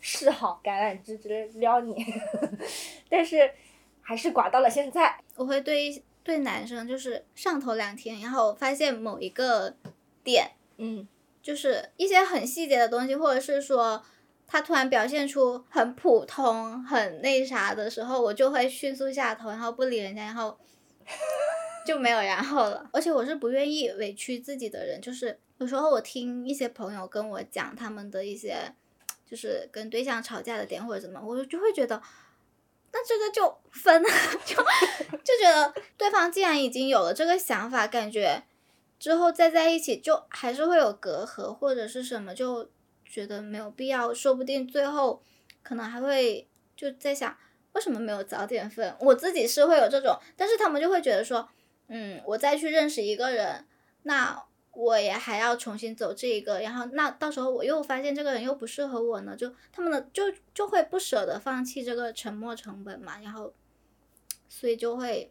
示好、橄榄枝之类撩你，但是还是寡到了现在。我会对一对男生就是上头两天，然后发现某一个点嗯就是一些很细节的东西，或者是说，他突然表现出很普通、很那啥的时候，我就会迅速下头，然后不理人家，然后 就没有然后了。而且我是不愿意委屈自己的人，就是有时候我听一些朋友跟我讲他们的一些，就是跟对象吵架的点或者怎么，我就会觉得，那这个就分了，就就觉得对方既然已经有了这个想法，感觉之后再在一起就还是会有隔阂或者是什么，就觉得没有必要，说不定最后可能还会就在想。为什么没有早点分？我自己是会有这种，但是他们就会觉得说，嗯，我再去认识一个人，那我也还要重新走这一个，然后那到时候我又发现这个人又不适合我呢，就他们的就就会不舍得放弃这个沉没成本嘛，然后所以就会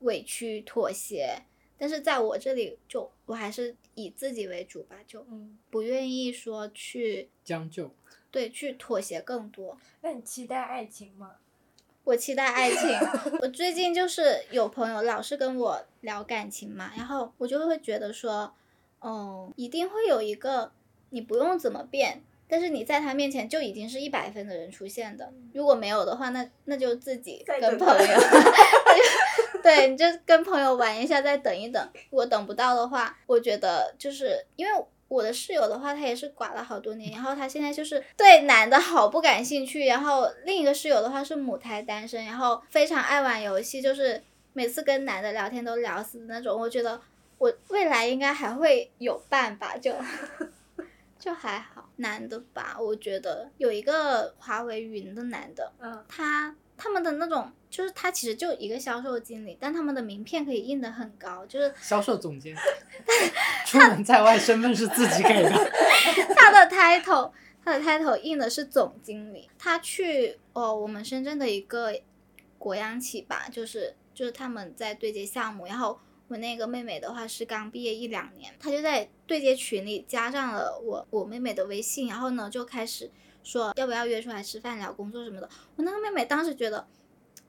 委屈妥协。但是在我这里，就我还是以自己为主吧，就不愿意说去将就，对，去妥协更多。那你期待爱情吗？我期待爱情。我最近就是有朋友老是跟我聊感情嘛，然后我就会觉得说，嗯，一定会有一个你不用怎么变，但是你在他面前就已经是一百分的人出现的。如果没有的话，那那就自己跟朋友，对，你就跟朋友玩一下，再等一等。如果等不到的话，我觉得就是因为。我的室友的话，他也是寡了好多年，然后他现在就是对男的好不感兴趣。然后另一个室友的话是母胎单身，然后非常爱玩游戏，就是每次跟男的聊天都聊死的那种。我觉得我未来应该还会有伴吧，就就还好。男的吧，我觉得有一个华为云的男的，嗯，他。他们的那种，就是他其实就一个销售经理，但他们的名片可以印的很高，就是销售总监，出门在外身份是自己给的。他的 title，他的 title 印的是总经理。他去哦，我们深圳的一个国央企吧，就是就是他们在对接项目，然后我那个妹妹的话是刚毕业一两年，她就在对接群里加上了我我妹妹的微信，然后呢就开始。说要不要约出来吃饭聊工作什么的？我那个妹妹当时觉得，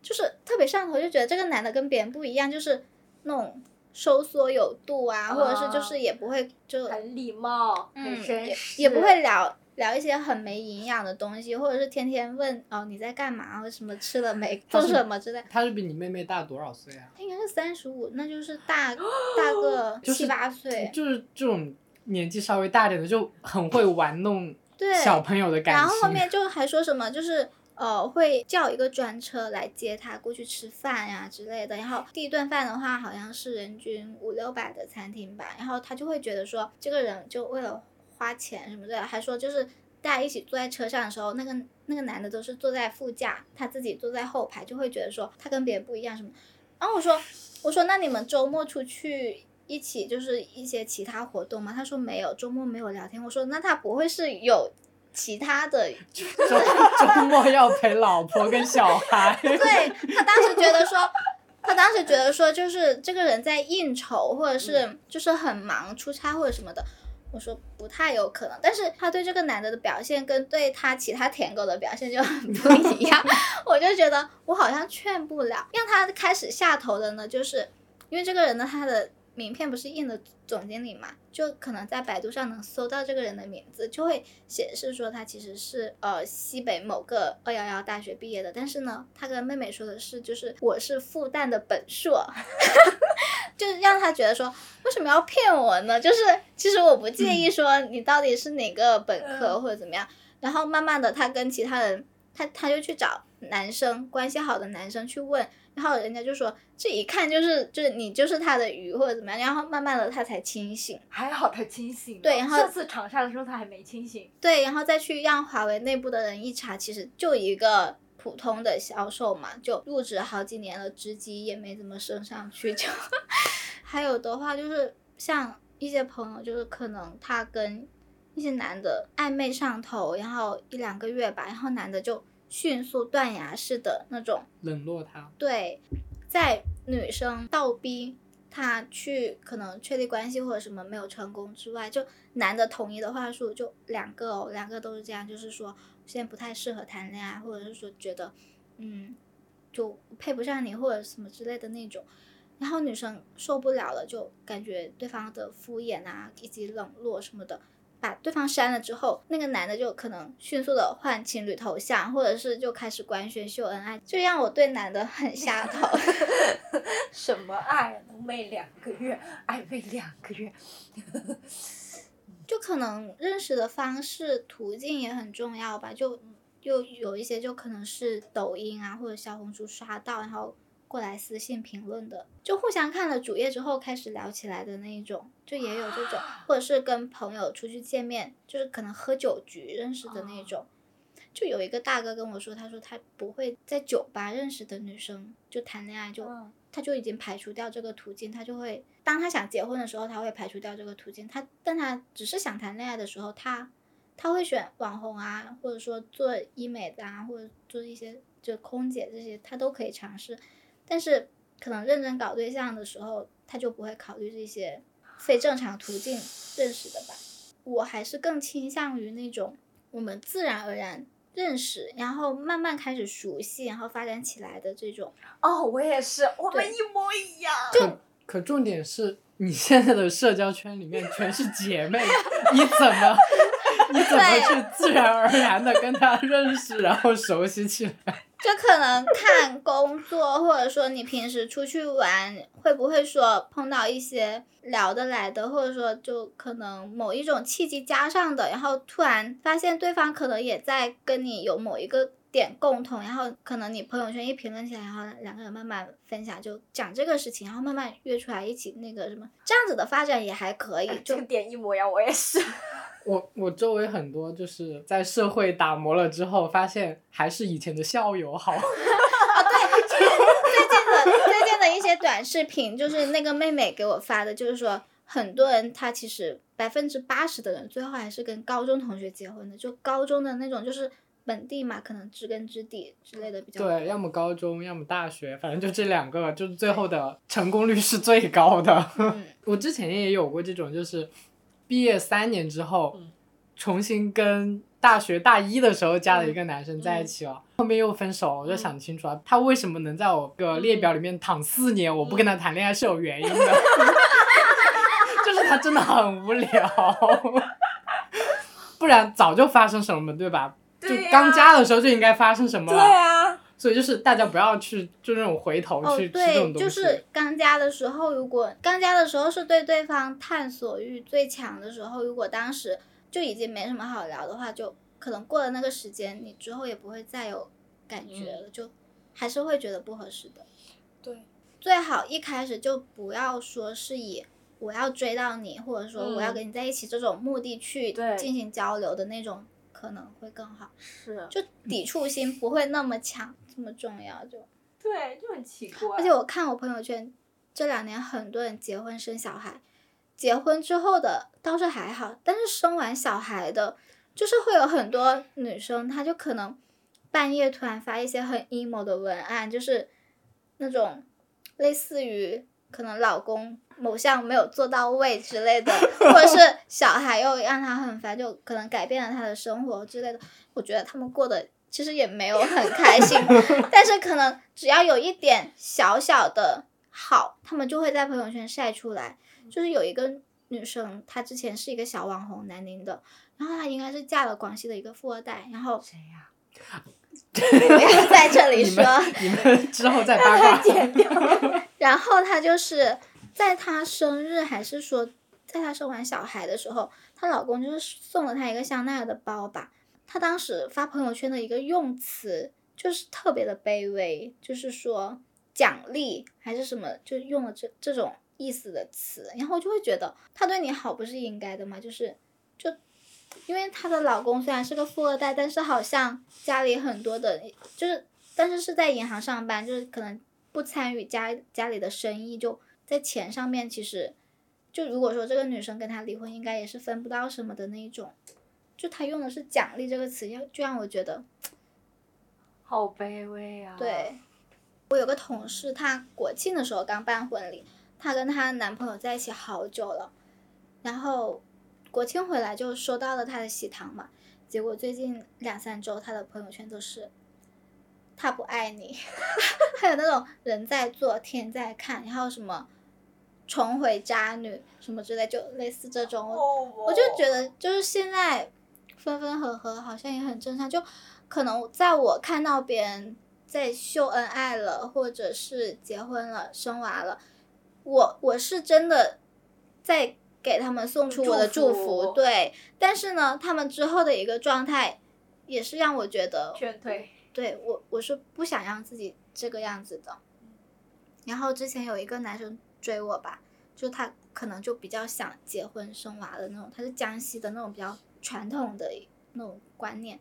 就是特别上头，就觉得这个男的跟别人不一样，就是那种收缩有度啊，或者是就是也不会就很礼貌，嗯，也也不会聊聊一些很没营养的东西，或者是天天问哦你在干嘛，或什么吃了没，做什么之类。他是比你妹妹大多少岁啊？他应该是三十五，那就是大大个 七八岁。就是这种年纪稍微大点的，就很会玩弄。对小朋友的感情，然后后面就还说什么，就是呃会叫一个专车来接他过去吃饭呀之类的。然后第一顿饭的话，好像是人均五六百的餐厅吧。然后他就会觉得说，这个人就为了花钱什么的，还说就是大家一起坐在车上的时候，那个那个男的都是坐在副驾，他自己坐在后排，就会觉得说他跟别人不一样什么。然后我说我说那你们周末出去？一起就是一些其他活动吗？他说没有，周末没有聊天。我说那他不会是有其他的？周周末要陪老婆跟小孩。对他当时觉得说，他当时觉得说，就是这个人在应酬，或者是就是很忙出差或者什么的。我说不太有可能，但是他对这个男的的表现跟对他其他舔狗的表现就很不一样。我就觉得我好像劝不了，让他开始下头的呢，就是因为这个人呢，他的。名片不是印的总经理嘛？就可能在百度上能搜到这个人的名字，就会显示说他其实是呃西北某个二幺幺大学毕业的。但是呢，他跟妹妹说的是，就是我是复旦的本硕，就是让他觉得说为什么要骗我呢？就是其实我不介意说你到底是哪个本科或者怎么样。然后慢慢的，他跟其他人，他他就去找男生关系好的男生去问。然后人家就说，这一看就是就是你就是他的鱼或者怎么样，然后慢慢的他才清醒。还好他清醒。对，然后这次长沙的时候他还没清醒。对，然后再去让华为内部的人一查，其实就一个普通的销售嘛，就入职好几年了，职级也没怎么升上去。就 还有的话就是像一些朋友，就是可能他跟一些男的暧昧上头，然后一两个月吧，然后男的就。迅速断崖式的那种冷落他，对，在女生倒逼他去可能确立关系或者什么没有成功之外，就男的统一的话术就两个哦，两个都是这样，就是说现在不太适合谈恋爱，或者是说觉得嗯就配不上你或者什么之类的那种，然后女生受不了了，就感觉对方的敷衍啊以及冷落什么的。把对方删了之后，那个男的就可能迅速的换情侣头像，或者是就开始官宣秀恩爱，就让我对男的很下头。什么爱？浓眉两个月，暧昧两个月。就可能认识的方式途径也很重要吧，就又有一些就可能是抖音啊或者小红书刷到，然后过来私信评论的，就互相看了主页之后开始聊起来的那一种，就也有这种，或者是跟朋友出去见面，就是可能喝酒局认识的那种。就有一个大哥跟我说，他说他不会在酒吧认识的女生就谈恋爱，就他就已经排除掉这个途径，他就会当他想结婚的时候，他会排除掉这个途径。他但他只是想谈恋爱的时候，他他会选网红啊，或者说做医美的啊，或者做一些就空姐这些，他都可以尝试。但是可能认真搞对象的时候，他就不会考虑这些非正常途径认识的吧。我还是更倾向于那种我们自然而然。认识，然后慢慢开始熟悉，然后发展起来的这种。哦，我也是，我们一模一样。可可重点是你现在的社交圈里面全是姐妹，你怎么你怎么去自然而然的跟他认识，然后熟悉起来？就可能看工作，或者说你平时出去玩，会不会说碰到一些聊得来的，或者说就可能某一种契机加上的，然后突然发现对方可能也在跟你有某一个点共同，然后可能你朋友圈一评论起来，然后两个人慢慢分享，就讲这个事情，然后慢慢约出来一起那个什么，这样子的发展也还可以。就点一模一样，我也是。我我周围很多就是在社会打磨了之后，发现还是以前的校友好。啊，对，最近的最近的一些短视频，就是那个妹妹给我发的，就是说很多人他其实百分之八十的人最后还是跟高中同学结婚的，就高中的那种就是本地嘛，可能知根知底之类的比较。对，要么高中，要么大学，反正就这两个，就是最后的成功率是最高的。我之前也有过这种，就是。毕业三年之后，重新跟大学大一的时候加的一个男生在一起了，后面又分手，我就想清楚了，他为什么能在我个列表里面躺四年，我不跟他谈恋爱是有原因的，就是他真的很无聊，不然早就发生什么，对吧？就刚加的时候就应该发生什么了。对啊。所以就是大家不要去就那种回头去吃这种东西。就是刚加的时候，如果刚加的时候是对对方探索欲最强的时候，如果当时就已经没什么好聊的话，就可能过了那个时间，你之后也不会再有感觉了，就还是会觉得不合适的。对，最好一开始就不要说是以我要追到你，或者说我要跟你在一起这种目的去进行交流的那种，可能会更好。是，就抵触心不会那么强。这么重要就，对，就很奇怪。而且我看我朋友圈，这两年很多人结婚生小孩，结婚之后的倒是还好，但是生完小孩的，就是会有很多女生，她就可能半夜突然发一些很 emo 的文案，就是那种类似于可能老公某项没有做到位之类的，或者是 小孩又让他很烦，就可能改变了他的生活之类的。我觉得他们过得。其实也没有很开心，但是可能只要有一点小小的好，他们就会在朋友圈晒出来。就是有一个女生，她之前是一个小网红，南宁的，然后她应该是嫁了广西的一个富二代。然后谁呀？不要在这里 说，你们之后再八卦。然后她就是在她生日，还是说在她生完小孩的时候，她老公就是送了她一个香奈儿的包吧。她当时发朋友圈的一个用词就是特别的卑微，就是说奖励还是什么，就用了这这种意思的词，然后就会觉得他对你好不是应该的吗？就是就因为她的老公虽然是个富二代，但是好像家里很多的，就是但是是在银行上班，就是可能不参与家家里的生意，就在钱上面其实就如果说这个女生跟他离婚，应该也是分不到什么的那一种。就他用的是“奖励”这个词，要就让我觉得好卑微啊。对，我有个同事，她国庆的时候刚办婚礼，她跟她男朋友在一起好久了，然后国庆回来就收到了她的喜糖嘛，结果最近两三周，她的朋友圈都是他不爱你，还有那种人在做天在看，然后什么重回渣女什么之类，就类似这种。哦我就觉得，就是现在分分合合好像也很正常。就可能在我看到别人在秀恩爱了，或者是结婚了、生娃了，我我是真的在给他们送出我的祝祝福对。但是呢，他们之后的一个状态，也是让我觉得劝退。对我，我是不想让自己这个样子的。然后之前有一个男生追我吧，就他可能就比较想结婚生娃的那种，他是江西的那种比较传统的那种观念。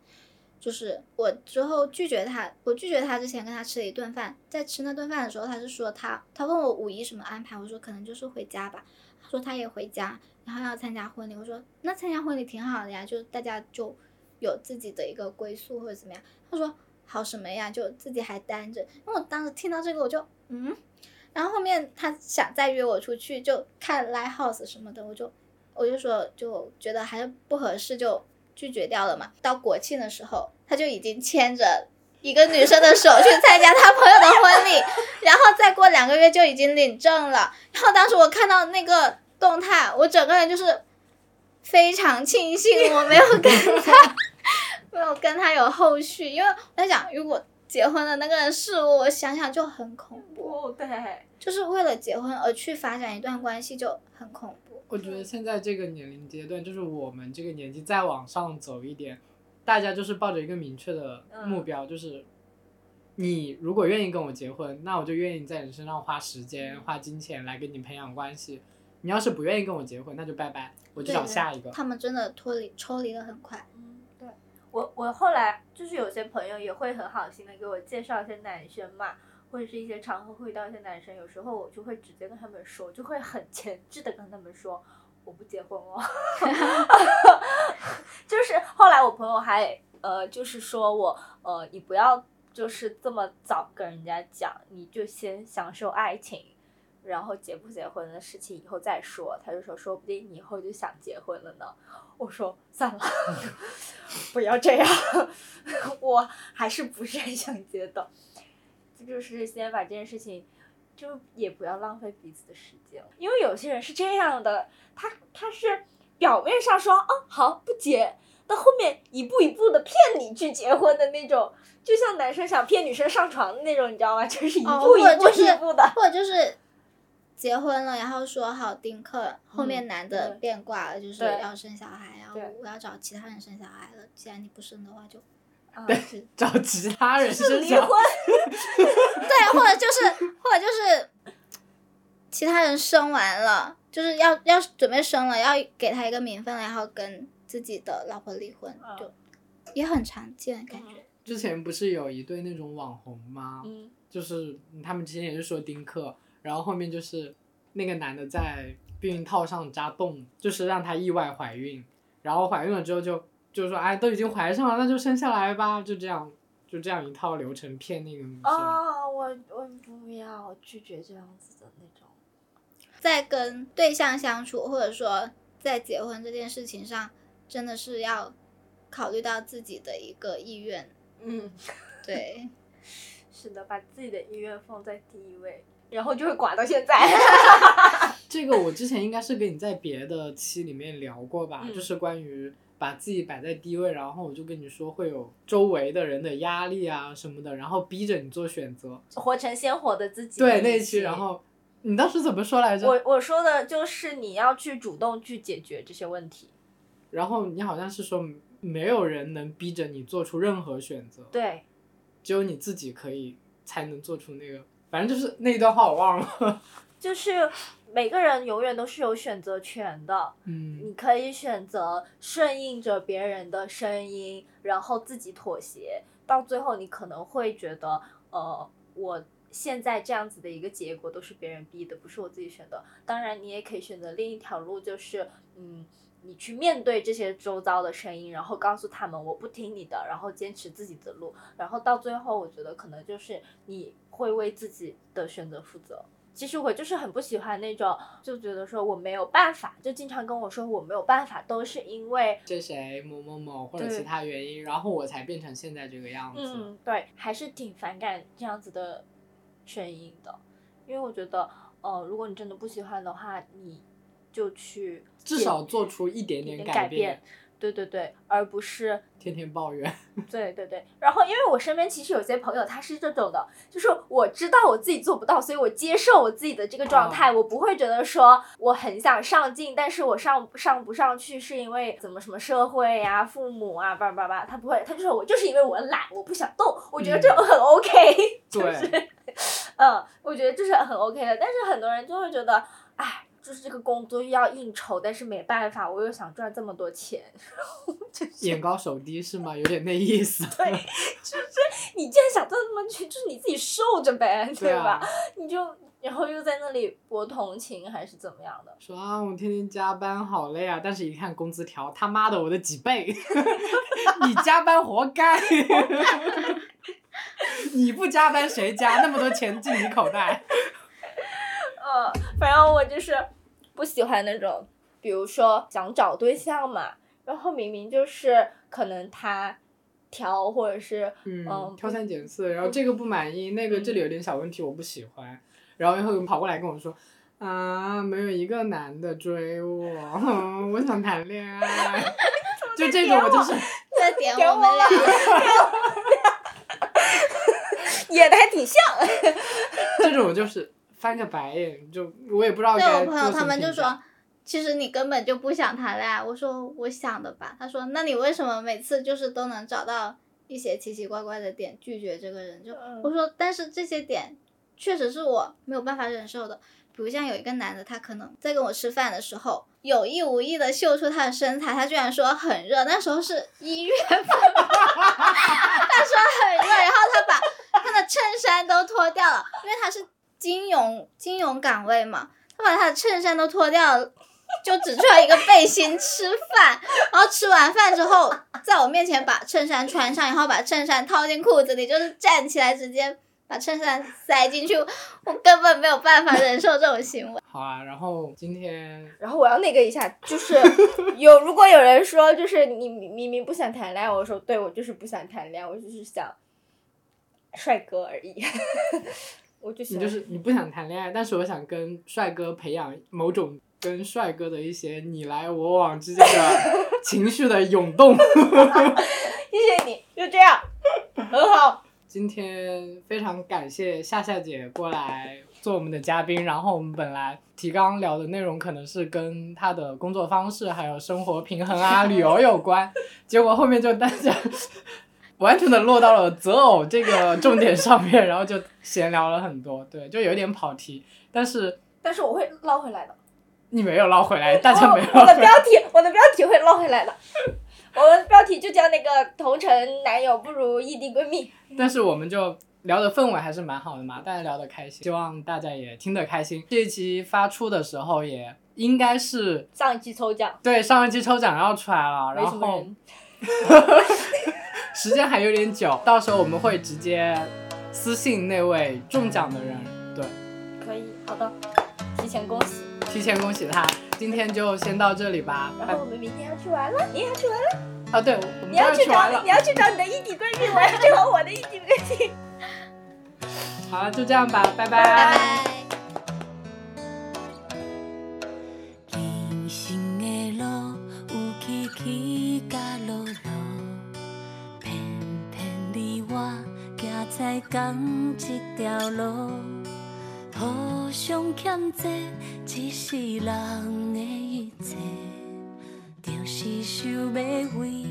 就是我之后拒绝他，我拒绝他之前跟他吃了一顿饭，在吃那顿饭的时候，他是说他他问我五一什么安排，我说可能就是回家吧。他说他也回家，然后要参加婚礼。我说那参加婚礼挺好的呀，就大家就有自己的一个归宿或者怎么样。他说好什么呀，就自己还单着。因为我当时听到这个我就嗯，然后后面他想再约我出去就看 live house 什么的，我就我就说就觉得还是不合适，就拒绝掉了嘛。到国庆的时候，他就已经牵着一个女生的手去参加他朋友的婚礼，然后再过两个月就已经领证了。然后当时我看到那个动态，我整个人就是非常庆幸我没有跟他没有跟他有后续，因为我在想，如果结婚的那个人是我，我想想就很恐怖，哦，对，就是为了结婚而去发展一段关系就很恐怖。我觉得现在这个年龄阶段，就是我们这个年纪再往上走一点，大家就是抱着一个明确的目标，就是你如果愿意跟我结婚，那我就愿意在你身上花时间、花金钱来跟你培养关系。你要是不愿意跟我结婚，那就拜拜，我就找下一个。他们真的脱离抽离的很快。我我后来就是有些朋友也会很好心的给我介绍一些男生嘛，或者是一些场合会遇到一些男生，有时候我就会直接跟他们说，就会很前置的跟他们说我不结婚哦。就是后来我朋友还呃就是说我呃你不要就是这么早跟人家讲，你就先享受爱情。然后结不结婚的事情以后再说，他就说说不定你以后就想结婚了呢。我说算了，不要这样，我还是不是很想结的。这就是先把这件事情，就也不要浪费彼此的时间，因为有些人是这样的，他他是表面上说哦好不结，到后面一步一步的骗你去结婚的那种，就像男生想骗女生上床的那种，你知道吗？就是一哦步一步一步的。或者就是结婚了，然后说好丁克，后面男的变卦了，就是要生小孩，然后我要找其他人生小孩了。既然你不生的话就，找其他人是生小离婚，对，或者就是或者就是其他人生完了，就是要要准备生了，要给他一个名分，然后跟自己的老婆离婚，嗯就也很常见感觉。之前不是有一对那种网红吗？嗯。就是他们之前也是说丁克，然后后面就是那个男的在避孕套上扎洞，就是让她意外怀孕，然后怀孕了之后就就说哎都已经怀上了，那就生下来吧，就这样就这样一套流程骗那个女生。啊，我我不要，我拒绝这样子的那种。在跟对象相处，或者说在结婚这件事情上，真的是要考虑到自己的一个意愿。嗯，对，是的，把自己的意愿放在第一位，然后就会寡到现在。这个我之前应该是跟你在别的期里面聊过吧，嗯就是关于把自己摆在低位，然后我就跟你说会有周围的人的压力啊什么的，然后逼着你做选择。活成鲜活的自己。对那一期，然后你当时怎么说来着？我我说的就是你要去主动去解决这些问题。然后你好像是说没有人能逼着你做出任何选择，对，只有你自己可以才能做出那个，反正就是那一段话我忘了。就是每个人永远都是有选择权的。嗯，你可以选择顺应着别人的声音，然后自己妥协，到最后你可能会觉得，呃，我现在这样子的一个结果都是别人逼的，不是我自己选的。当然，你也可以选择另一条路，就是，嗯，你去面对这些周遭的声音，然后告诉他们我不听你的，然后坚持自己的路，然后到最后，我觉得可能就是你会为自己的选择负责。其实我就是很不喜欢那种，就觉得说我没有办法，就经常跟我说我没有办法，都是因为，这谁某某某或者其他原因，然后我才变成现在这个样子。嗯，对，还是挺反感这样子的声音的，因为我觉得，呃，如果你真的不喜欢的话，你就去至少做出一点点改变变，对对对，而不是天天抱怨。对对对，然后因为我身边其实有些朋友他是这种的，就是我知道我自己做不到，所以我接受我自己的这个状态，我不会觉得说我很想上进，但是我上上不上去是因为怎么什么社会呀、父母啊，叭叭叭，他不会，他就说我就是因为我懒，我不想动，我觉得这种很 OK，就是对，嗯，我觉得这是很 OK 的，但是很多人就会觉得，哎。就是这个工作又要应酬，但是没办法，我又想赚这么多钱，就是眼高手低是吗？有点那意思。对，就是你既然想赚那么多钱，就是你自己受着呗，对吧？啊，你就然后又在那里博同情还是怎么样的？说啊，我天天加班好累啊，但是一看工资条，他妈的我的几倍，你加班活该，你不加班谁加？那么多钱进你口袋。呃，反正我就是不喜欢那种，比如说想找对象嘛，然后明明就是可能他挑或者是嗯嗯，挑三拣四，然后这个不满意，那个这里有点小问题，我不喜欢，然后然后跑过来跟我说。啊，没有一个男的追我，哼 我想谈恋爱，就 这种我就是在点点我我们俩，演的还挺像。这种我就是翻个白眼，就我也不知道对我朋友他们就说，其实你根本就不想谈恋爱。我说我想的吧，他说那你为什么每次就是都能找到一些奇奇怪怪的点拒绝这个人？就嗯我说，但是这些点确实是我没有办法忍受的。比如像有一个男的，他可能在跟我吃饭的时候，有意无意的秀出他的身材，他居然说很热，那时候是一月份，他说很热，然后他把他的衬衫都脱掉了，因为他是金融金融岗位嘛，他把他的衬衫都脱掉了。就只穿一个背心吃饭，然后吃完饭之后，在我面前把衬衫穿上，然后把衬衫套进裤子里，就是站起来直接把衬衫塞进去，我根本没有办法忍受这种行为。好啊，然后今天 然后我要那个一下，就是有如果有人说就是你明明明不想谈恋爱，我说对我就是不想谈恋爱，我就是想帅哥而已。我就你就是你不想谈恋爱，但是我想跟帅哥培养某种跟帅哥的一些你来我往之间的 情绪的涌动。谢谢你，就这样，很好。今天非常感谢夏夏姐过来做我们的嘉宾，然后我们本来提纲聊的内容可能是跟她的工作方式还有生活平衡啊、旅游有关，结果后面就大家完全的落到了择偶这个重点上面，然后就闲聊了很多，对，就有点跑题，但是但是我会捞回来的。你没有捞回来，大家没有我。的 标题，我的标题会捞回来的。我们标题就叫那个“同城男友不如异地闺蜜但是我们就聊的氛围还是蛮好的嘛，大家聊得开心，希望大家也听得开心。这一期发出的时候也应该是”。上一期抽奖，对上一期抽奖要出来了，然没什么后人。时间还有点久，到时候我们会直接私信那位中奖的人，对，可以，好的，提前恭喜。提前恭喜他。今天就先到这里吧，然后我们明天要去玩了，你也要去玩了，啊，对，我们你要去去玩了找你，要去找你的异地闺蜜，我要去找我的异地闺蜜。好了，就这样吧，拜拜拜拜拜。在同一条路，互相欠债，一世人的一切，就是想要为